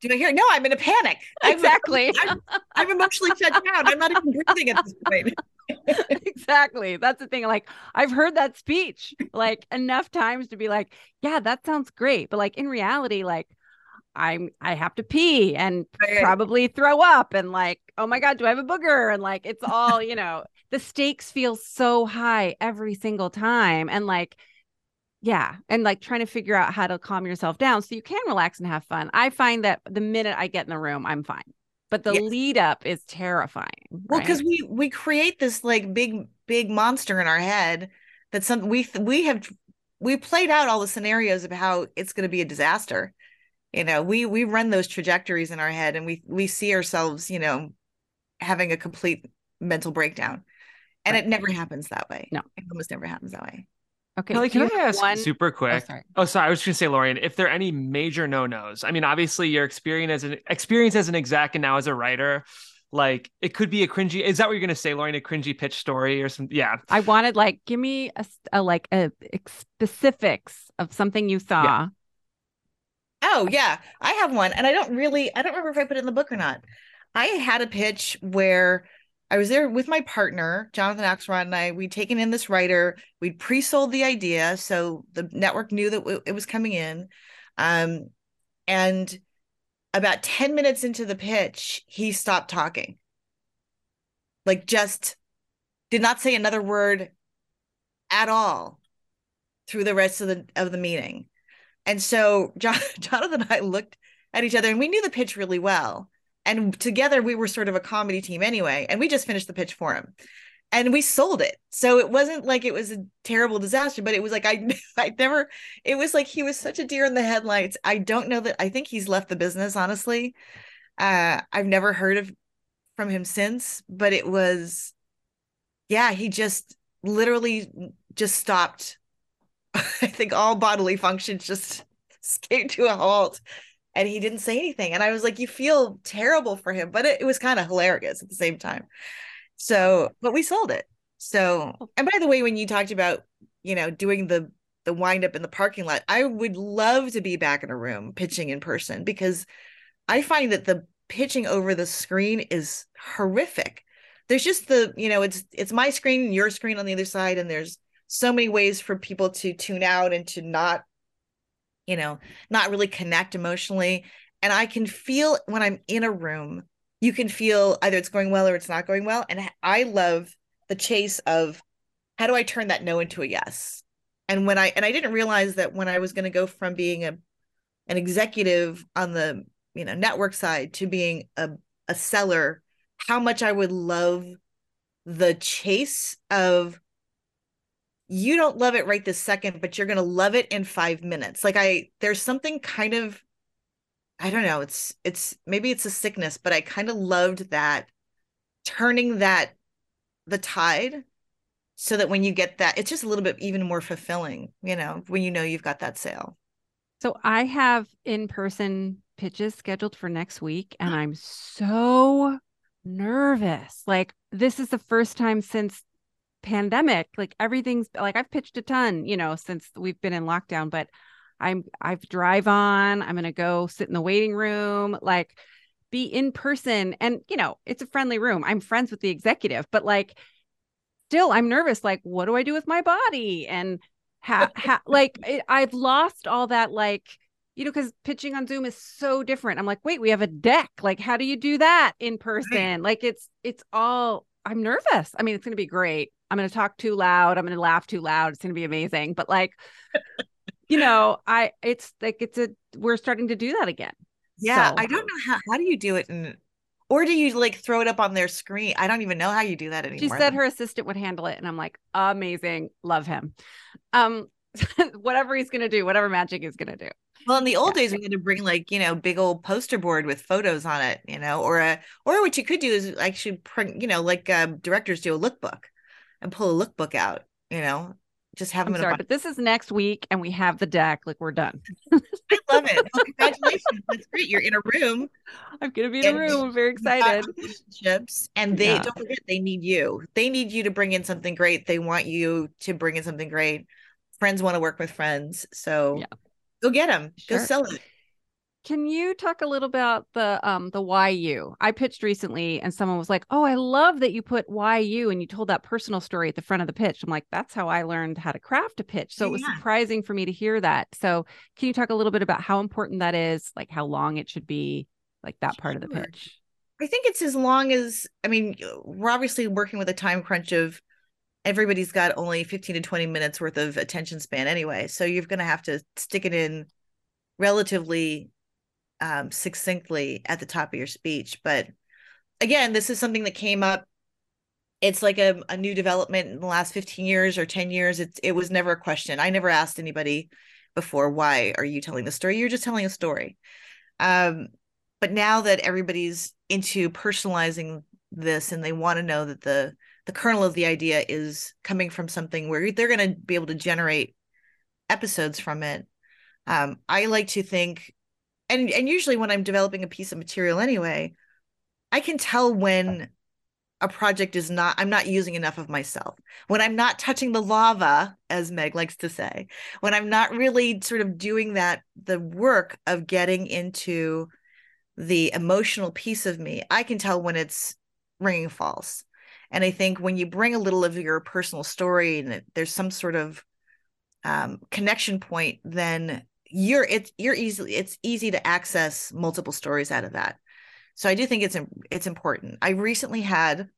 Speaker 4: Do I hear? No, I'm in a panic. I'm-
Speaker 3: Exactly.
Speaker 4: I'm, I'm emotionally shut down. I'm not even breathing at this point.
Speaker 3: exactly. That's the thing. Like, I've heard that speech like enough times to be like, yeah, that sounds great. But like in reality, like, I'm I have to pee and
Speaker 4: Right.
Speaker 3: probably throw up and like, oh my God, do I have a booger? And like it's all, you know, the stakes feel so high every single time. And like, yeah. And like trying to figure out how to calm yourself down so you can relax and have fun. I find that the minute I get in the room, I'm fine. But the
Speaker 4: Yes.
Speaker 3: lead up is terrifying.
Speaker 4: Well,
Speaker 3: right?
Speaker 4: because we we create this like big big monster in our head that some we we have we played out all the scenarios of how it's going to be a disaster. You know, we we run those trajectories in our head, and we we see ourselves, you know, having a complete mental breakdown, and
Speaker 3: Right.
Speaker 4: it never happens that way.
Speaker 3: No.
Speaker 4: it almost never happens that way.
Speaker 3: okay.
Speaker 1: Kelly, can I ask
Speaker 3: one-
Speaker 1: super
Speaker 3: Oh,
Speaker 1: quick?
Speaker 3: sorry.
Speaker 1: Oh, sorry. I was just gonna say, Lorien, if there are any major no-nos. I mean, obviously your experience as an experience as an exec and now as a writer, like it could be a cringy. Is that what you're gonna say, Lorien? A cringy pitch story or something? Yeah.
Speaker 3: I wanted like give me a like a ex- specifics of something you saw.
Speaker 4: Oh yeah, I have one, and I don't really, I don't remember if I put it in the book or not. I had a pitch where I was there with my partner, Jonathan Axelrod, and I. We'd taken in this writer. We'd pre-sold the idea, so the network knew that it was coming in. Um, and about ten minutes into the pitch, he stopped talking. Like, just did not say another word at all through the rest of the of the meeting. And so John, Jonathan and I looked at each other and we knew the pitch really well. And together we were sort of a comedy team anyway. And we just finished the pitch for him. And we sold it. So it wasn't like it was a terrible disaster, but it was like I I never it was like he was such a deer in the headlights. I don't know that I think he's left the business, honestly. Uh I've never heard of from him since, but it was yeah, he just literally just stopped I think all bodily functions just came to a halt and he didn't say anything. And I was like, you feel terrible for him, but it, it was kind of hilarious at the same time. So, but we sold it. So, oh. and by the way, when you talked about, you know, doing the the wind up in the parking lot, I would love to be back in a room pitching in person because I find that the pitching over the screen is horrific. There's just the, you know, it's it's my screen your screen on the other side, and there's so many ways for people to tune out and to not you know not really connect emotionally and i can feel when i'm in a room you can feel either it's going well or it's not going well and i love the chase of how do i turn that no into a yes? And when i and i didn't realize that when i was going to go from being a an executive on the you know network side to being a, a seller how much I would love the chase of you don't love it right this second, but you're going to love it in five minutes. Like I, there's something kind of, I don't know. It's, it's maybe it's a sickness, but I kind of loved that turning that the tide so that when you get that, it's just a little bit even more fulfilling, you know, when you know you've got that sale.
Speaker 3: So I have in person pitches scheduled for next week, and I'm so nervous. Like, this is the first time since pandemic like everything's like i've pitched a ton you know since we've been in lockdown but i'm i've drive on i'm gonna go sit in the waiting room like be in person and you know it's a friendly room. I'm friends with the executive but like still i'm nervous like what do i do with my body? And ha, ha like it, i've lost all that like you know because pitching on zoom is so different. I'm like wait we have a deck. Like how do you do that in person? Right. like it's it's all i'm nervous. I mean it's going to be great I'm going to talk too loud. I'm going to laugh too loud. It's going to be amazing. But like, you know, I, it's like, it's a, we're starting to do that again.
Speaker 4: Yeah. So. I don't know how, how do you do it? And, or do you like throw it up on their screen? I don't even know how you do that anymore.
Speaker 3: She said her assistant would handle it. And I'm like, amazing. Love him. Um, whatever he's going to do, whatever magic he's going to do.
Speaker 4: Well, in the old yeah. days, we had to bring like you know big old poster board with photos on it, you know, or a or what you could do is actually print, you know, like uh, directors do a lookbook and pull a lookbook out, you know, just have them
Speaker 3: I'm sorry, but this is next week and we have the deck. Like we're done.
Speaker 4: I love it. Well, congratulations. That's great. You're in a room.
Speaker 3: I'm gonna be in a room. I'm very excited.
Speaker 4: Relationships. And they yeah. don't forget they need you. They need you to bring in something great. They want you to bring in something great. Friends want to work with friends. So yeah. go get them. Sure. Go sell it.
Speaker 3: Can you talk a little about the um the why you? I pitched recently and someone was like, "Oh, I love that you put why you and you told that personal story at the front of the pitch." I'm like, "That's how I learned how to craft a pitch." So yeah. it was surprising for me to hear that. So, can you talk a little bit about how important that is, like how long it should be, like that part of the pitch?
Speaker 4: I think it's as long as I mean, we're obviously working with a time crunch of everybody's got only 15 to 20 minutes worth of attention span anyway. So you're going to have to stick it in relatively um, succinctly at the top of your speech. But again, this is something that came up. It's like a, a new development in the last 15 years or 10 years. It's it was never a question. I never asked anybody before, why are you telling the story? You're just telling a story. Um, but now that everybody's into personalizing this and they want to know that the the kernel of the idea is coming from something where they're going to be able to generate episodes from it um, i like to think and and usually when i'm developing a piece of material anyway i can tell when a project is not i'm not using enough of myself. When i'm not touching the lava as meg likes to say when i'm not really sort of doing that the work of getting into the emotional piece of me i can tell when it's ringing false. And i think when you bring a little of your personal story and there's some sort of um, connection point then you're it's you're easily it's easy to access multiple stories out of that. So i do think it's it's important. I recently had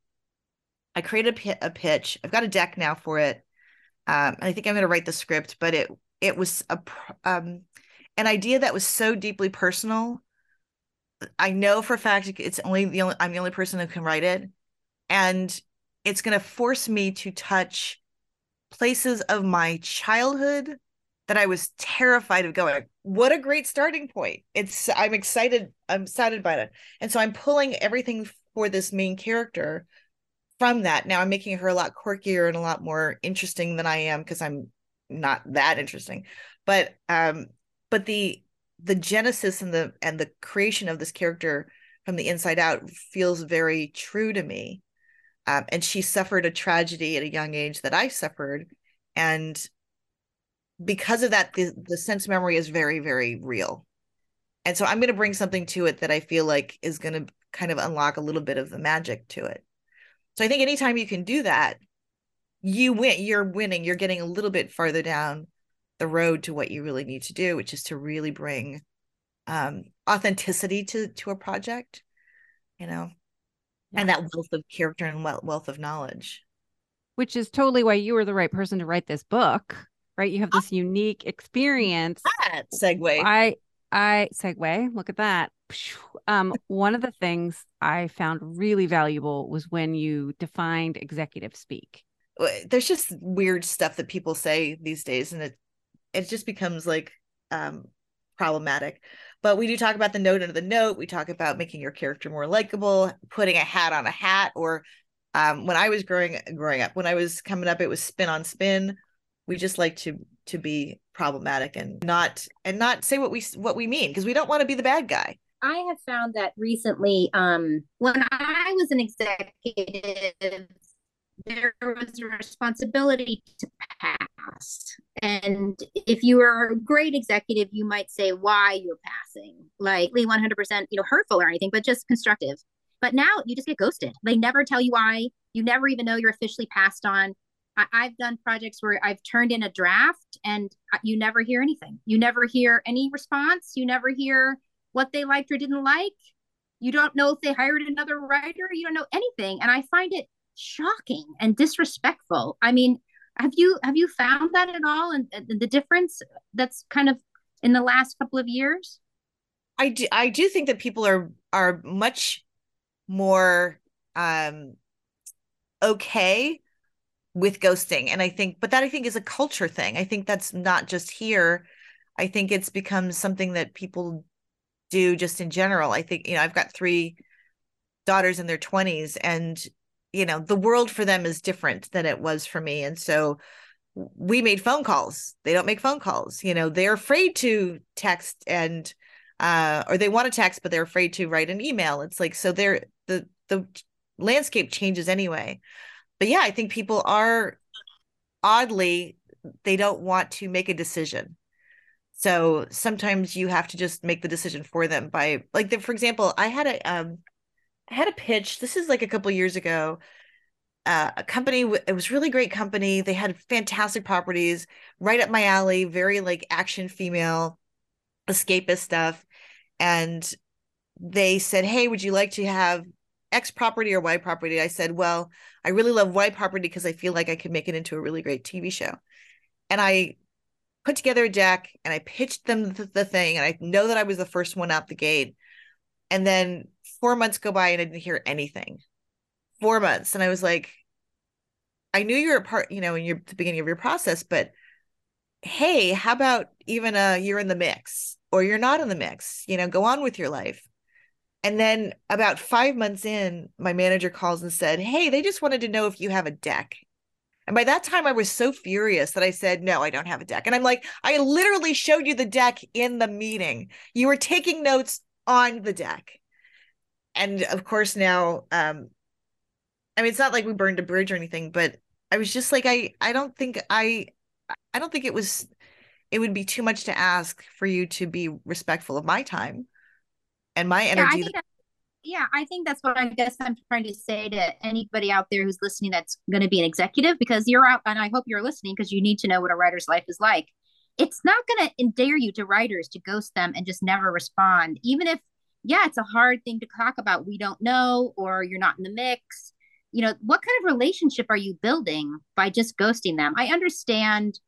Speaker 4: i created a, pitch. I've got a deck now for it. Um, i think i'm going to write the script but it it was a um, an idea that was so deeply personal. I know for a fact it's only the only i'm the only person who can write it. And it's going to force me to touch places of my childhood that I was terrified of going. What a great starting point. It's I'm excited. I'm excited by it. And so I'm pulling everything for this main character from that. Now I'm making her a lot quirkier and a lot more interesting than I am because I'm not that interesting. But um but the the genesis and the and the creation of this character from the inside out feels very true to me. Um, and she suffered a tragedy at a young age that I suffered and because of that the, the sense memory is very very real. And so i'm going to bring something to it that i feel like is going to kind of unlock a little bit of the magic to it. So i think anytime you can do that you win you're winning. You're getting a little bit farther down the road to what you really need to do which is to really bring um authenticity to to a project you know yeah. and that wealth of character and wealth of knowledge.
Speaker 3: Which is totally why you were the right person to write this book right? You have this unique experience.
Speaker 4: That segue.
Speaker 3: I I segue. Look at that. Um, one of the things I found really valuable was when you defined executive speak.
Speaker 4: There's just weird stuff that people say these days, and it it just becomes like um, problematic. But we do talk about the note under the note. We talk about making your character more likable, putting a hat on a hat, or um, when I was growing growing up, when I was coming up, it was spin on spin. We just like to to be problematic and not and not say what we what we mean because we don't want to be the bad guy.
Speaker 2: I have found that recently, um, when I was an executive, there was a responsibility to pass. And if you were a great executive, you might say why you're passing, like 100%, you know, hurtful or anything, but just constructive. But now you just get ghosted. They never tell you why. You never even know you're officially passed on. I- I've done projects where I've turned in a draft and you never hear anything. You never hear any response. You never hear what they liked or didn't like. You don't know if they hired another writer. You don't know anything. And I find it shocking and disrespectful. I mean, have you have you found that at all and, and the difference that's kind of in the last couple of years?
Speaker 4: I do I do think that people are are much more um okay with ghosting and i think but that i think is a culture thing. I think that's not just here. I think it's become something that people do just in general. I think you know i've got three daughters in their 20s and you know the world for them is different than it was for me and so we made phone calls. They don't make phone calls you know they're afraid to text and uh or they want to text but they're afraid to write an email. It's like so they're the the landscape changes anyway but yeah, I think people are oddly they don't want to make a decision. So sometimes you have to just make the decision for them by like the, for example, I had a um I had a pitch. This is like a couple years ago. Uh, a company it was really great company. They had fantastic properties right up my alley, very like action female escapist stuff. And they said, "Hey, would you like to have X property or Y property, I said, well, I really love Y property because I feel like I could make it into a really great TV show. And I put together a deck and I pitched them the, the thing. And I know that I was the first one out the gate. And then four months go by and I didn't hear anything. Four months. And I was like, I knew you were a part, you know, in your the beginning of your process, but hey, how about even uh you're in the mix or you're not in the mix? You know, go on with your life. And then about five months in, my manager calls and said, Hey, they just wanted to know if you have a deck. And by that time, I was so furious that I said, No, I don't have a deck. And I'm like, I literally showed you the deck in the meeting. You were taking notes on the deck. And of course, now, um, I mean, it's not like we burned a bridge or anything, but I was just like, I, I don't think I, I don't think it was, it would be too much to ask for you to be respectful of my time and my energy.
Speaker 2: Yeah, I think, yeah, I think that's what I guess I'm trying to say to anybody out there who's listening that's going to be an executive because you're out, and I hope you're listening because you need to know what a writer's life is like. It's not going to endear you to writers to ghost them and just never respond, even if, yeah, it's a hard thing to talk about. We don't know, or you're not in the mix. You know, what kind of relationship are you building by just ghosting them? I understand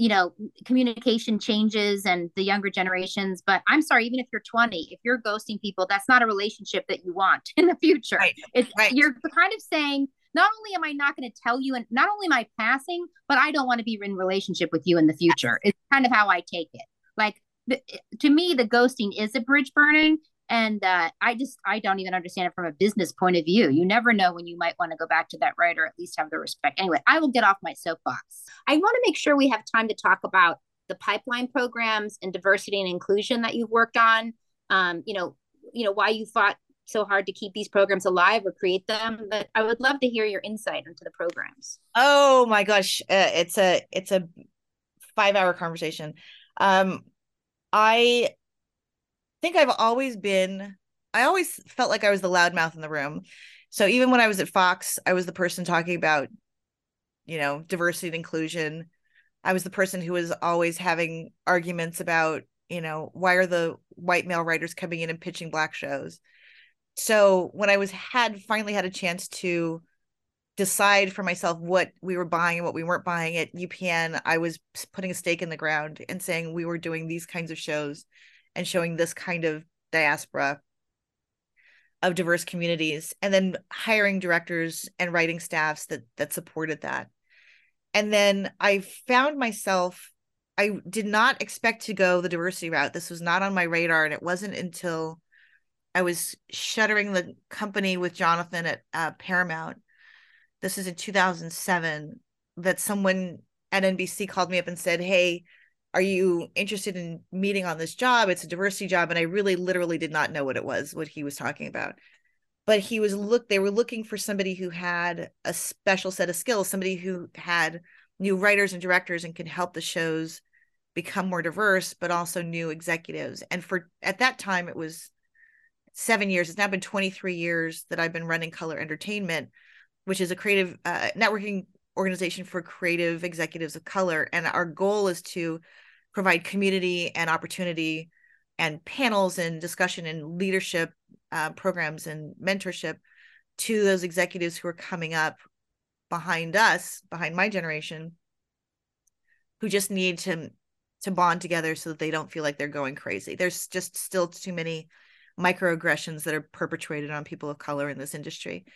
Speaker 2: you know communication changes and the younger generations but i'm sorry even if you're 20 if you're ghosting people that's not a relationship that you want in the future right. It's, right. you're kind of saying not only am i not going to tell you and not only am i passing but i don't want to be in relationship with you in the future it's kind of how i take it like the, to me the ghosting is a bridge burning and uh, I just I don't even understand it from a business point of view. You never know when you might want to go back to that writer, at least have the respect. Anyway, I will get off my soapbox. I want to make sure we have time to talk about the pipeline programs and diversity and inclusion that you've worked on. Um, you know, you know why you fought so hard to keep these programs alive or create them. But I would love to hear your insight into the programs.
Speaker 4: Oh my gosh, uh, it's a it's a five hour conversation. Um, I think I've always been, I always felt like I was the loudmouth in the room. So even when I was at Fox, I was the person talking about, you know, diversity and inclusion. I was the person who was always having arguments about, you know, why are the white male writers coming in and pitching black shows? So when I was had finally had a chance to decide for myself what we were buying and what we weren't buying at UPN, I was putting a stake in the ground and saying we were doing these kinds of shows and showing this kind of diaspora of diverse communities and then hiring directors and writing staffs that that supported that. And then i found myself i did not expect to go the diversity route. This was not on my radar and it wasn't until i was shuttering the company with jonathan at uh, paramount. This is in 2007 that someone at nbc called me up and said hey are you interested in meeting on this job? It's a diversity job and i really literally did not know what it was what he was talking about. But he was look they were looking for somebody who had a special set of skills somebody who had new writers and directors and could help the shows become more diverse but also new executives. And for at that time it was seven years. It's now been 23 years that i've been running color entertainment which is a creative uh, networking organization for creative executives of color. And our goal is to provide community and opportunity and panels and discussion and leadership uh, programs and mentorship to those executives who are coming up behind us, behind my generation, who just need to to bond together so that they don't feel like they're going crazy. There's just still too many microaggressions that are perpetrated on people of color in this industry.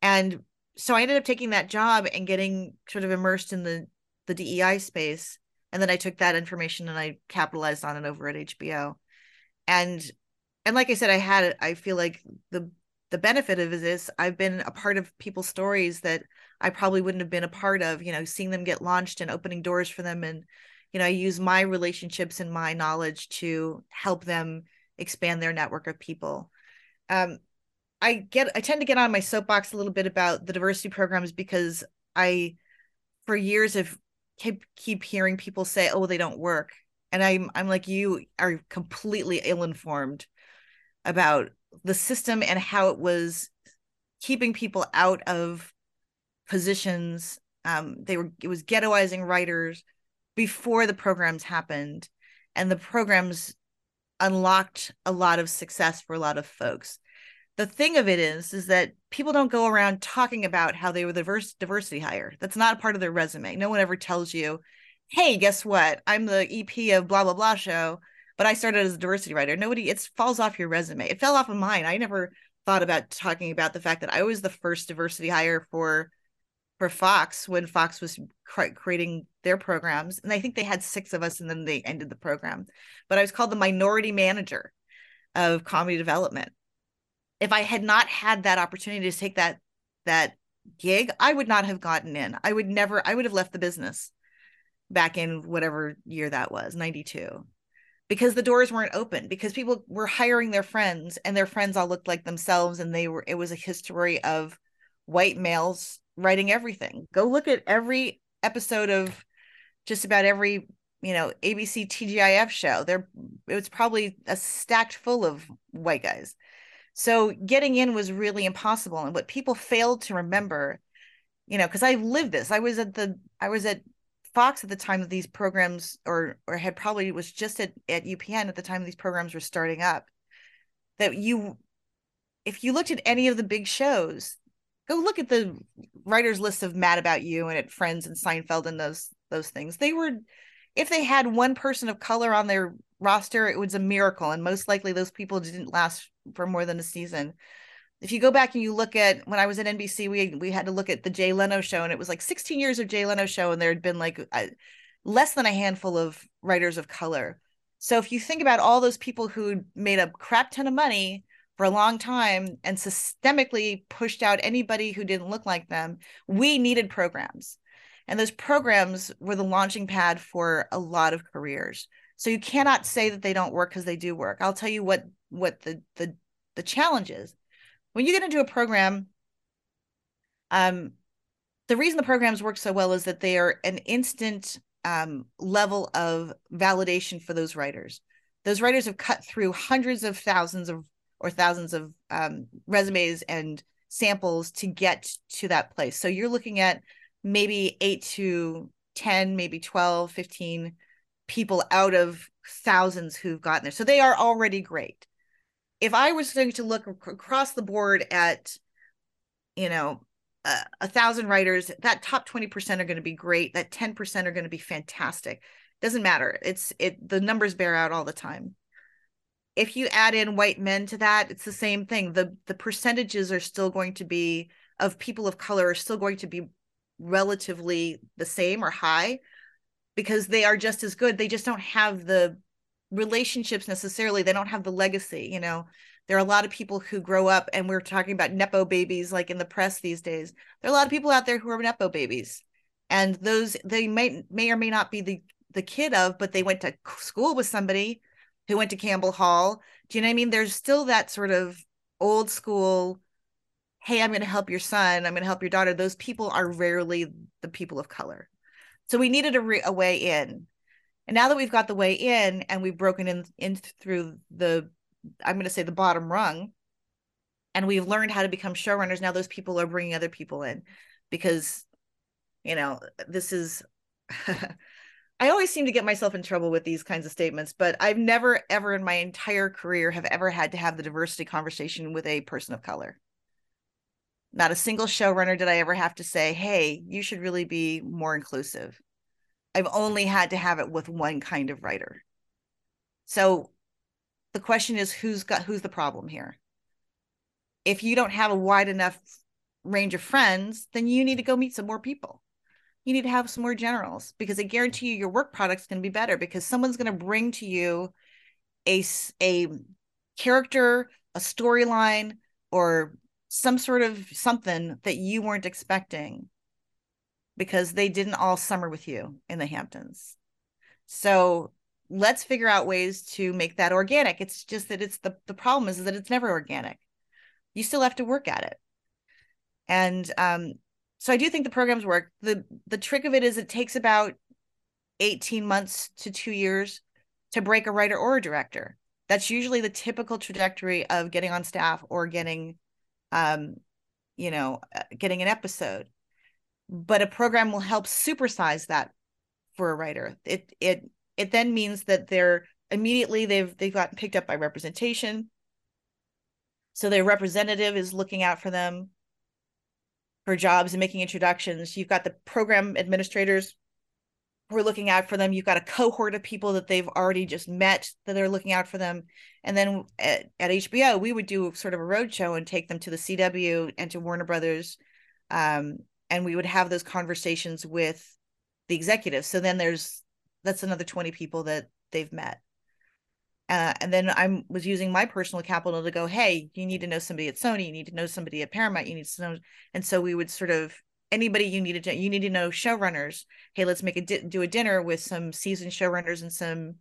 Speaker 4: And so I ended up taking that job and getting sort of immersed in the the DEI space. And then I took that information and I capitalized on it over at HBO. And and like I said, I had I feel like the the benefit of this, I've been a part of people's stories that I probably wouldn't have been a part of, you know, seeing them get launched and opening doors for them. And, you know, I use my relationships and my knowledge to help them expand their network of people. Um, I get I tend to get on my soapbox a little bit about the diversity programs because I for years have keep keep hearing people say oh they don't work. And I'm I'm like you are completely ill-informed about the system and how it was keeping people out of positions. Um they were it was ghettoizing writers before the programs happened and the programs unlocked a lot of success for a lot of folks the thing of it is is that people don't go around talking about how they were the diverse diversity hire. That's not a part of their resume. No one ever tells you hey guess what? I'm the ep of blah blah blah show but i started as a diversity writer. Nobody it falls off your resume. It fell off of mine. I never thought about talking about the fact that i was the first diversity hire for for fox when fox was creating their programs and i think they had six of us and then they ended the program. But i was called the minority manager of comedy development if I had not had that opportunity to take that that gig, I would not have gotten in. I would never I would have left the business back in whatever year that was, 92. Because the doors weren't open because people were hiring their friends and their friends all looked like themselves and they were it was a history of white males writing everything. Go look at every episode of just about every you know ABC TGIF show. There it was probably a stacked full of white guys so getting in was really impossible. And what people failed to remember, you know, because I lived this. I was at the I was at Fox at the time that these programs or or had probably was just at, at UPN at the time these programs were starting up. That you if you looked at any of the big shows, go look at the writers list of Mad About You and at Friends and Seinfeld and those those things. They were if they had one person of color on their roster, it was a miracle. And most likely those people didn't last for more than a season. If you go back and you look at when I was at NBC, we we had to look at the Jay Leno show, and it was like 16 years of Jay Leno show, and there had been like a, less than a handful of writers of color. So if you think about all those people who made a crap ton of money for a long time and systemically pushed out anybody who didn't look like them, we needed programs. And those programs were the launching pad for a lot of careers. So you cannot say that they don't work because they do work. I'll tell you what what the the the challenge is. When you get into a program, um, the reason the programs work so well is that they are an instant um, level of validation for those writers. Those writers have cut through hundreds of thousands of or thousands of um, resumes and samples to get to that place. So you're looking at maybe eight to 10, maybe 12, 15 people out of thousands who've gotten there. So they are already great. If I was going to look across the board at, you know, a, a thousand writers, that top 20% are going to be great. That 10% are going to be fantastic. Doesn't matter. It's it the numbers bear out all the time. if you add in white men to that, it's the same thing. The the percentages are still going to be of people of color are still going to be relatively the same or high because they are just as good. They just don't have the relationships necessarily. They don't have the legacy, you know. There are a lot of people who grow up and we're talking about nepo babies like in the press these days. There are a lot of people out there who are nepo babies. And those they may may or may not be the the kid of, but they went to school with somebody who went to Campbell Hall. Do you know what I mean? There's still that sort of old school hey, I'm going to help your son, I'm going to help your daughter. Those people are rarely the people of color. So we needed a, re- a way in. And now that we've got the way in and we've broken in, in through the, I'm going to say the bottom rung, and we've learned how to become showrunners, now those people are bringing other people in because, you know, this is, I always seem to get myself in trouble with these kinds of statements, but I've never, ever in my entire career have ever had to have the diversity conversation with a person of color. Not a single showrunner did I ever have to say, hey, you should really be more inclusive. I've only had to have it with one kind of writer. So the question is who's got who's the problem here? If you don't have a wide enough range of friends, then you need to go meet some more people. You need to have some more generals because I guarantee you your work product's going to be better because someone's going to bring to you a a character, a storyline, or some sort of something that you weren't expecting because they didn't all summer with you in the Hamptons. So let's figure out ways to make that organic. It's just that it's the the problem is, is that it's never organic. You still have to work at it. And um, so I do think the programs work. The the trick of it is it takes about 18 months to two years to break a writer or a director. That's usually the typical trajectory of getting on staff or getting um, you know, uh, getting an episode. But a program will help supersize that for a writer. It it it then means that they're immediately they've they've gotten picked up by representation. So their representative is looking out for them for jobs and making introductions. You've got the program administrators we're looking out for them. You've got a cohort of people that they've already just met that are looking out for them. And then at, at HBO, we would do sort of a road show and take them to the CW and to Warner Brothers. Um, and we would have those conversations with the executives. So then there's that's another 20 people that they've met. Uh, and then I was using my personal capital to go, hey, you need to know somebody at Sony, you need to know somebody at Paramount, you need to know. And so we would sort of anybody you needed to you need to know showrunners. Hey let's make a di- do a dinner with some seasoned showrunners and some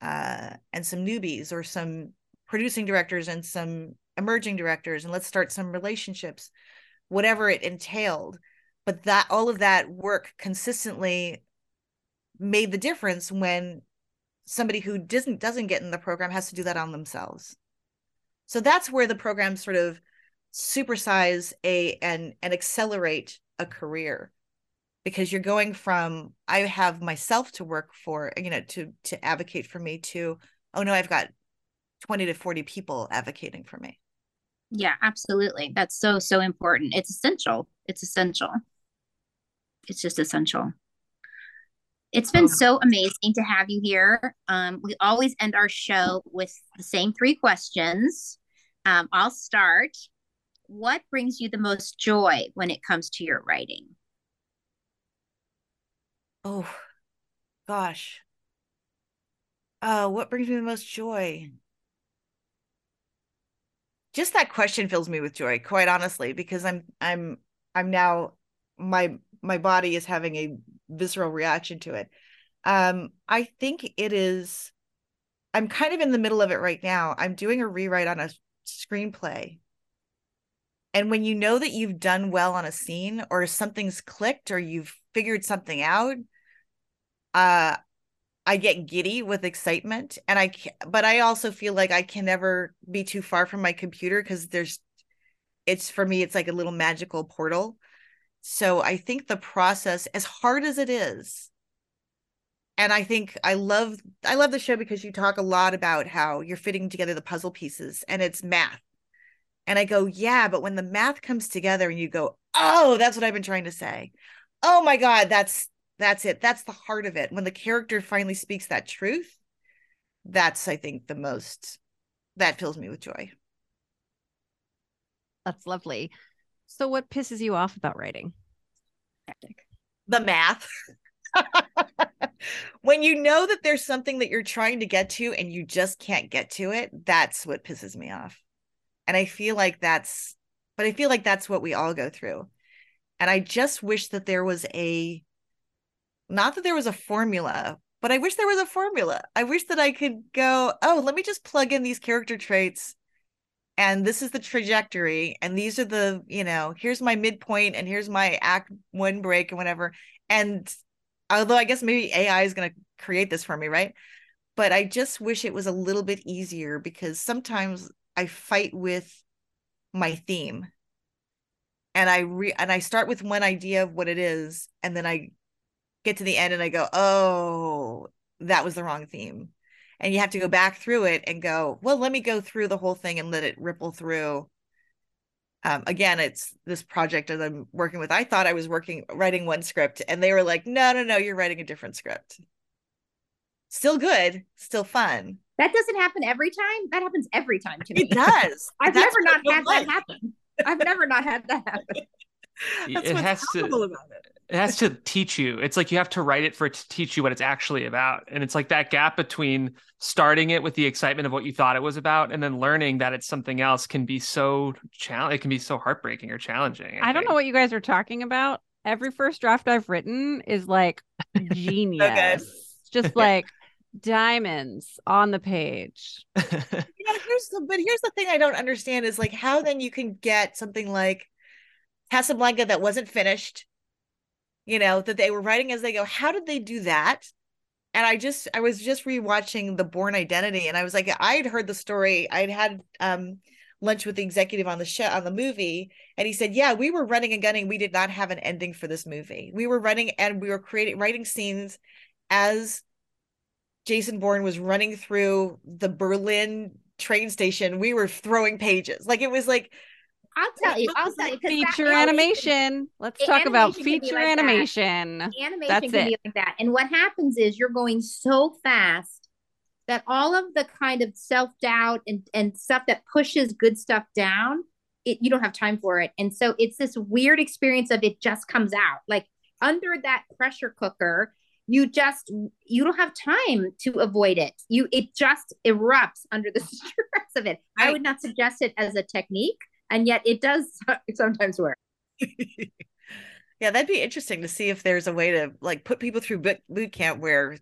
Speaker 4: uh and some newbies or some producing directors and some emerging directors and let's start some relationships whatever it entailed. But that all of that work consistently made the difference when somebody who doesn't doesn't get in the program has to do that on themselves. So that's where the program sort of supersize a and and accelerate a career because you're going from I have myself to work for, you know, to to advocate for me to oh no, I've got 20 to 40 people advocating for me.
Speaker 2: Yeah, absolutely. That's so so important. It's essential. It's essential. It's just essential. It's been so amazing to have you here. Um, we always end our show with the same three questions. Um, I'll start what brings you the most joy when it comes to your writing?
Speaker 4: Oh, gosh. Uh, what brings me the most joy? Just that question fills me with joy, quite honestly, because I'm I'm I'm now my my body is having a visceral reaction to it. Um, I think it is I'm kind of in the middle of it right now. I'm doing a rewrite on a screenplay and when you know that you've done well on a scene or something's clicked or you've figured something out, uh I get giddy with excitement and I but I also feel like I can never be too far from my computer cuz there's it's for me it's like a little magical portal. So I think the process as hard as it is and I think I love I love the show because you talk a lot about how you're fitting together the puzzle pieces and it's math and I go, yeah, but when the math comes together and you go, oh, that's what I've been trying to say. Oh my God, that's that's it. That's the heart of it. When the character finally speaks that truth, that's I think the most that fills me with joy.
Speaker 3: That's lovely. So, what pisses you off about writing?
Speaker 4: The math. when you know that there's something that you're trying to get to and you just can't get to it, that's what pisses me off. And I feel like that's, but I feel like that's what we all go through. And I just wish that there was a, not that there was a formula, but I wish there was a formula. I wish that I could go, oh, let me just plug in these character traits and this is the trajectory and these are the you know here's my midpoint and here's my act one break and whatever and although i guess maybe ai is going to create this for me right but i just wish it was a little bit easier because sometimes i fight with my theme. And i re and i start with one idea of what it is and then i get to the end and i go oh that was the wrong theme. And you have to go back through it and go well let me go through the whole thing and let it ripple through. Um, again it's this project that i'm working with. I thought i was working writing one script and they were like no no no you're writing a different script. Still good still fun
Speaker 2: that doesn't happen every time that happens every time to me
Speaker 4: it does
Speaker 2: i've never not had that happen i've never not had that happen
Speaker 1: That's it has to about it it has to teach you. It's like you have to write it for it to teach you what it's actually about. And it's like that gap between starting it with the excitement of what you thought it was about and then learning that it's something else can be so challenge it can be so heartbreaking or challenging.
Speaker 3: I, I don't know what you guys are talking about. Every first draft I've written is like genius. Just like diamonds on the page.
Speaker 4: yeah, here's the but here's the thing I don't understand is like how then you can get something like Casablanca that wasn't finished you know, that they were writing as they go. How did they do that? And I just, I was just rewatching The Bourne Identity, and I was like, I'd heard the story. I'd had um, lunch with the executive on the show on the movie, and he said, "Yeah, we were running and gunning. We did not have an ending for this movie. We were running and we were creating writing scenes as Jason Bourne was running through the Berlin train station. We were throwing pages. Like it was like
Speaker 2: I'll tell you. I'll tell you.
Speaker 3: Feature animation. Let's talk about feature like animation.
Speaker 2: That. Animation That's can it. be like that. And what happens is you're going so fast that all of the kind of self doubt and, and stuff that pushes good stuff down, it, you don't have time for it. And so it's this weird experience of it just comes out. Like under that pressure cooker, you just you don't have time to avoid it. You it just erupts under the stress of it. I would not suggest it as a technique and yet it does sometimes work
Speaker 4: yeah that'd be interesting to see if there's a way to like put people through boot, boot camp where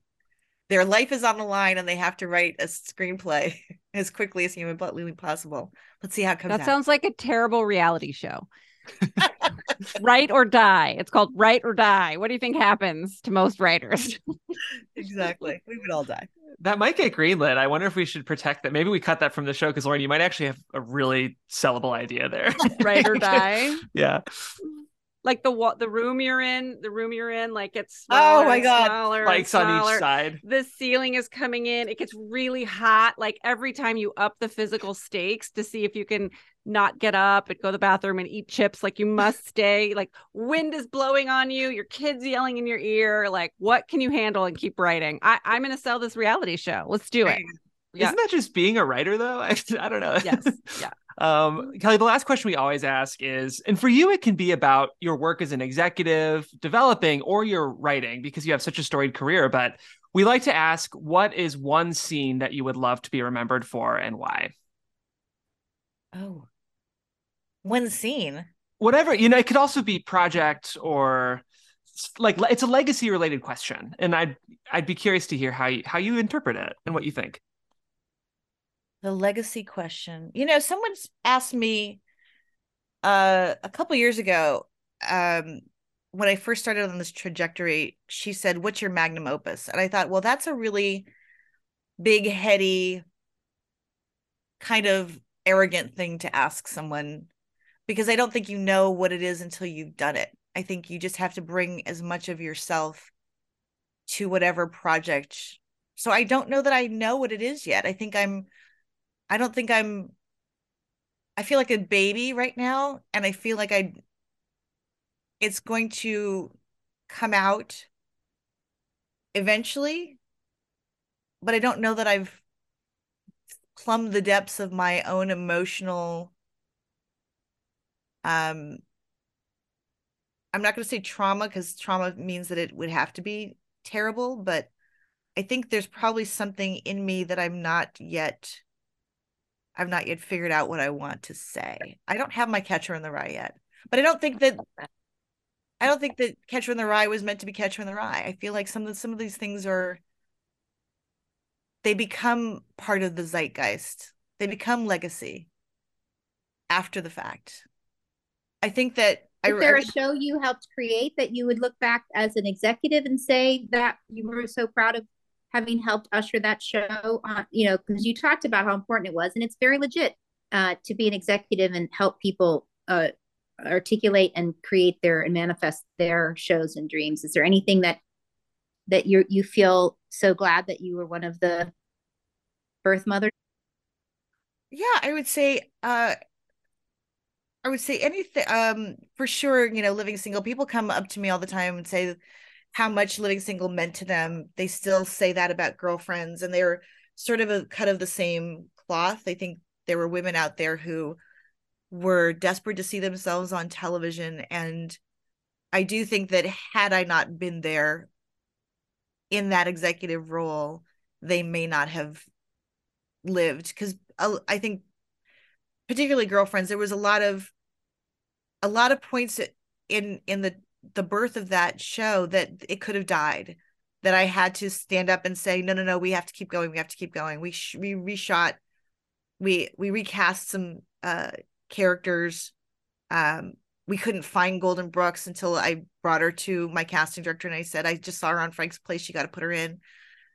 Speaker 4: their life is on the line and they have to write a screenplay as quickly as humanly possible let's see how it comes
Speaker 3: that
Speaker 4: out.
Speaker 3: sounds like a terrible reality show write or die it's called write or die what do you think happens to most writers
Speaker 4: exactly we would all die
Speaker 1: that might get greenlit. I wonder if we should protect that. Maybe we cut that from the show because Lorien, you might actually have a really sellable idea there.
Speaker 3: Write or die.
Speaker 1: yeah.
Speaker 3: Like the what the room you're in, the room you're in, like it's
Speaker 4: oh my god,
Speaker 3: smaller
Speaker 1: lights on each side.
Speaker 3: The ceiling is coming in. It gets really hot. Like every time you up the physical stakes to see if you can not get up and go to the bathroom and eat chips like you must stay like wind is blowing on you your kids yelling in your ear like what can you handle and keep writing? I, i'm gonna sell this reality show. Let's do it.
Speaker 1: Yeah. isn't that just being a writer though? I, I don't know.
Speaker 3: Yes. Yeah.
Speaker 1: Um, Kelly, the last question we always ask is, and for you, it can be about your work as an executive, developing, or your writing because you have such a storied career. But we like to ask, what is one scene that you would love to be remembered for and why?
Speaker 4: Oh, one scene.
Speaker 1: Whatever you know it could also be project or like it's a legacy related question and i'd i'd be curious to hear how you how you interpret it and what you think.
Speaker 4: The legacy question. You know someone's asked me uh a couple years ago um when i first started on this trajectory she said what's your magnum opus? And i thought well that's a really big heady kind of arrogant thing to ask someone because I don't think you know what it is until you've done it. I think you just have to bring as much of yourself to whatever project. So I don't know that I know what it is yet. I think I'm I don't think I'm I feel like a baby right now and I feel like I it's going to come out eventually but I don't know that I've plumbed the depths of my own emotional um I'm not going to say trauma because trauma means that it would have to be terrible, but I think there's probably something in me that I'm not yet I've not yet figured out what I want to say. I don't have my catcher in the rye yet. But I don't think that I don't think that Catcher in the Rye was meant to be Catcher in the Rye. I feel like some of some of these things are they become part of the zeitgeist. They become legacy after the fact. I think that
Speaker 2: is there a show you helped create that you would look back as an executive and say that you were so proud of having helped usher that show on you know because you talked about how important it was and it's very legit uh, to be an executive and help people uh, articulate and create their and manifest their shows and dreams. Is there anything that that you you feel so glad that you were one of the birth mothers
Speaker 4: yeah i would say uh I would say anything um for sure, you know, living single people come up to me all the time and say how much living single meant to them. They still say that about girlfriends and they're sort of a cut of the same cloth. I think there were women out there who were desperate to see themselves on television and I do think that had I not been there in that executive role, they may not have lived because I think particularly girlfriends there was a lot of a lot of points in in the the birth of that show that it could have died that I had to stand up and say no no no we have to keep going we have to keep going. We sh- we reshot we we recast some uh characters. Um we couldn't find Golden Brooks until I brought her to my casting director and I said I just saw her on Frank's place you got to put her in.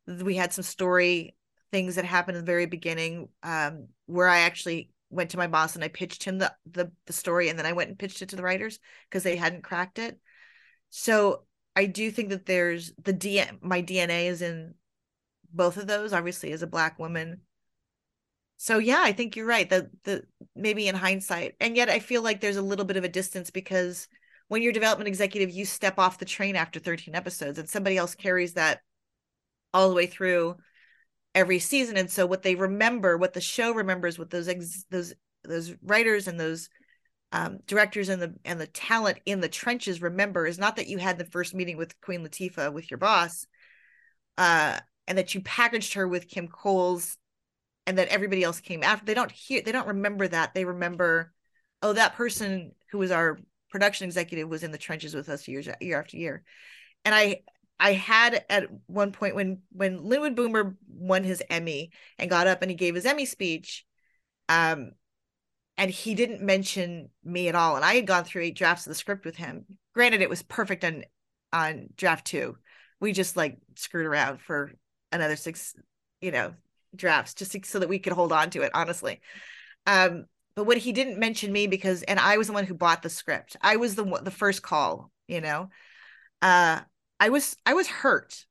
Speaker 4: We had some story things that happened in the very beginning um where I actually went to my boss and I pitched him the the, the story and then I went and pitched it to the writers because they hadn't cracked it. So I do think that there's the DNA my DNA is in both of those obviously as a black woman. So yeah, I think you're right. The the maybe in hindsight. And yet I feel like there's a little bit of a distance because when you're development executive, you step off the train after 13 episodes and somebody else carries that all the way through every season and so what they remember what the show remembers what those ex- those those writers and those um, directors and the and the talent in the trenches remember is not that you had the first meeting with Queen Latifah with your boss, uh, and that you packaged her with Kim Coles, and that everybody else came after. They don't hear. They don't remember that. They remember, oh, that person who was our production executive was in the trenches with us years year after year, and I I had at one point when when Linwood Boomer won his Emmy and got up and he gave his Emmy speech, um, and he didn't mention me at all. And I had gone through eight drafts of the script with him. Granted, it was perfect on on draft two. We just like screwed around for another six, you know, drafts just so that we could hold on to it. Honestly, um, but when he didn't mention me because, and I was the one who bought the script. I was the the first call. You know, uh, I was I was hurt.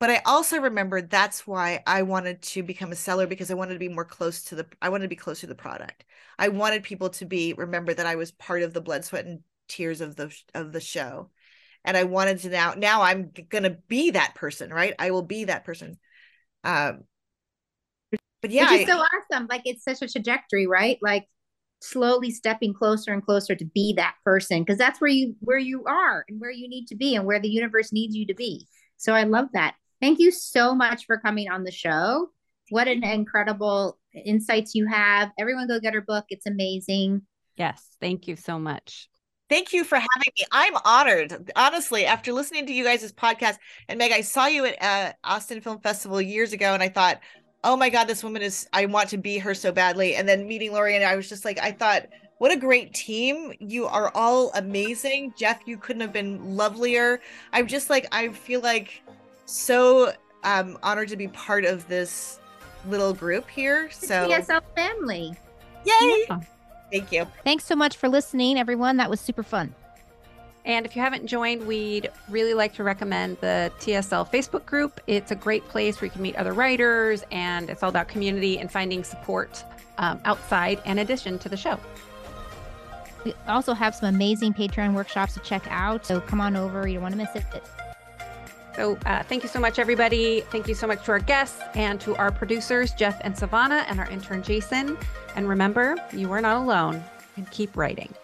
Speaker 4: But I also remembered that's why I wanted to become a seller because I wanted to be more close to the I wanted to be closer to the product. I wanted people to be remember that I was part of the blood, sweat, and tears of the of the show. And I wanted to now now I'm gonna be that person, right? I will be that person. Um but yeah,
Speaker 2: Which is so awesome. Like it's such a trajectory, right? Like slowly stepping closer and closer to be that person because that's where you where you are and where you need to be and where the universe needs you to be. So i love that. Thank you so much for coming on the show. What an incredible insights you have. Everyone go get her book. It's amazing.
Speaker 3: Yes thank you so much.
Speaker 4: Thank you for having me. I'm honored, honestly. After listening to you guys' podcast, and Meg, I saw you at uh, Austin Film Festival years ago, and I thought, oh my god this woman is i want to be her so badly. And then meeting lori and i was just like i thought what a great team. You are all amazing. Jeff you couldn't have been lovelier. I'm just like i feel like so um honored to be part of this little group here so.
Speaker 2: TSL family.
Speaker 4: Yay! Yeah. thank you.
Speaker 2: Thanks so much for listening everyone. That was super fun
Speaker 3: and if you haven't joined, we'd really like to recommend the TSL Facebook group. It's a great place where you can meet other writers, and it's all about community and finding support um, outside and addition to the show.
Speaker 2: We also have some amazing Patreon workshops to check out. So come on over. You don't want to miss it.
Speaker 3: So uh, thank you so much, everybody. Thank you so much to our guests and to our producers, Jeff and Savannah, and our intern, Jason. And remember, you are not alone and keep writing.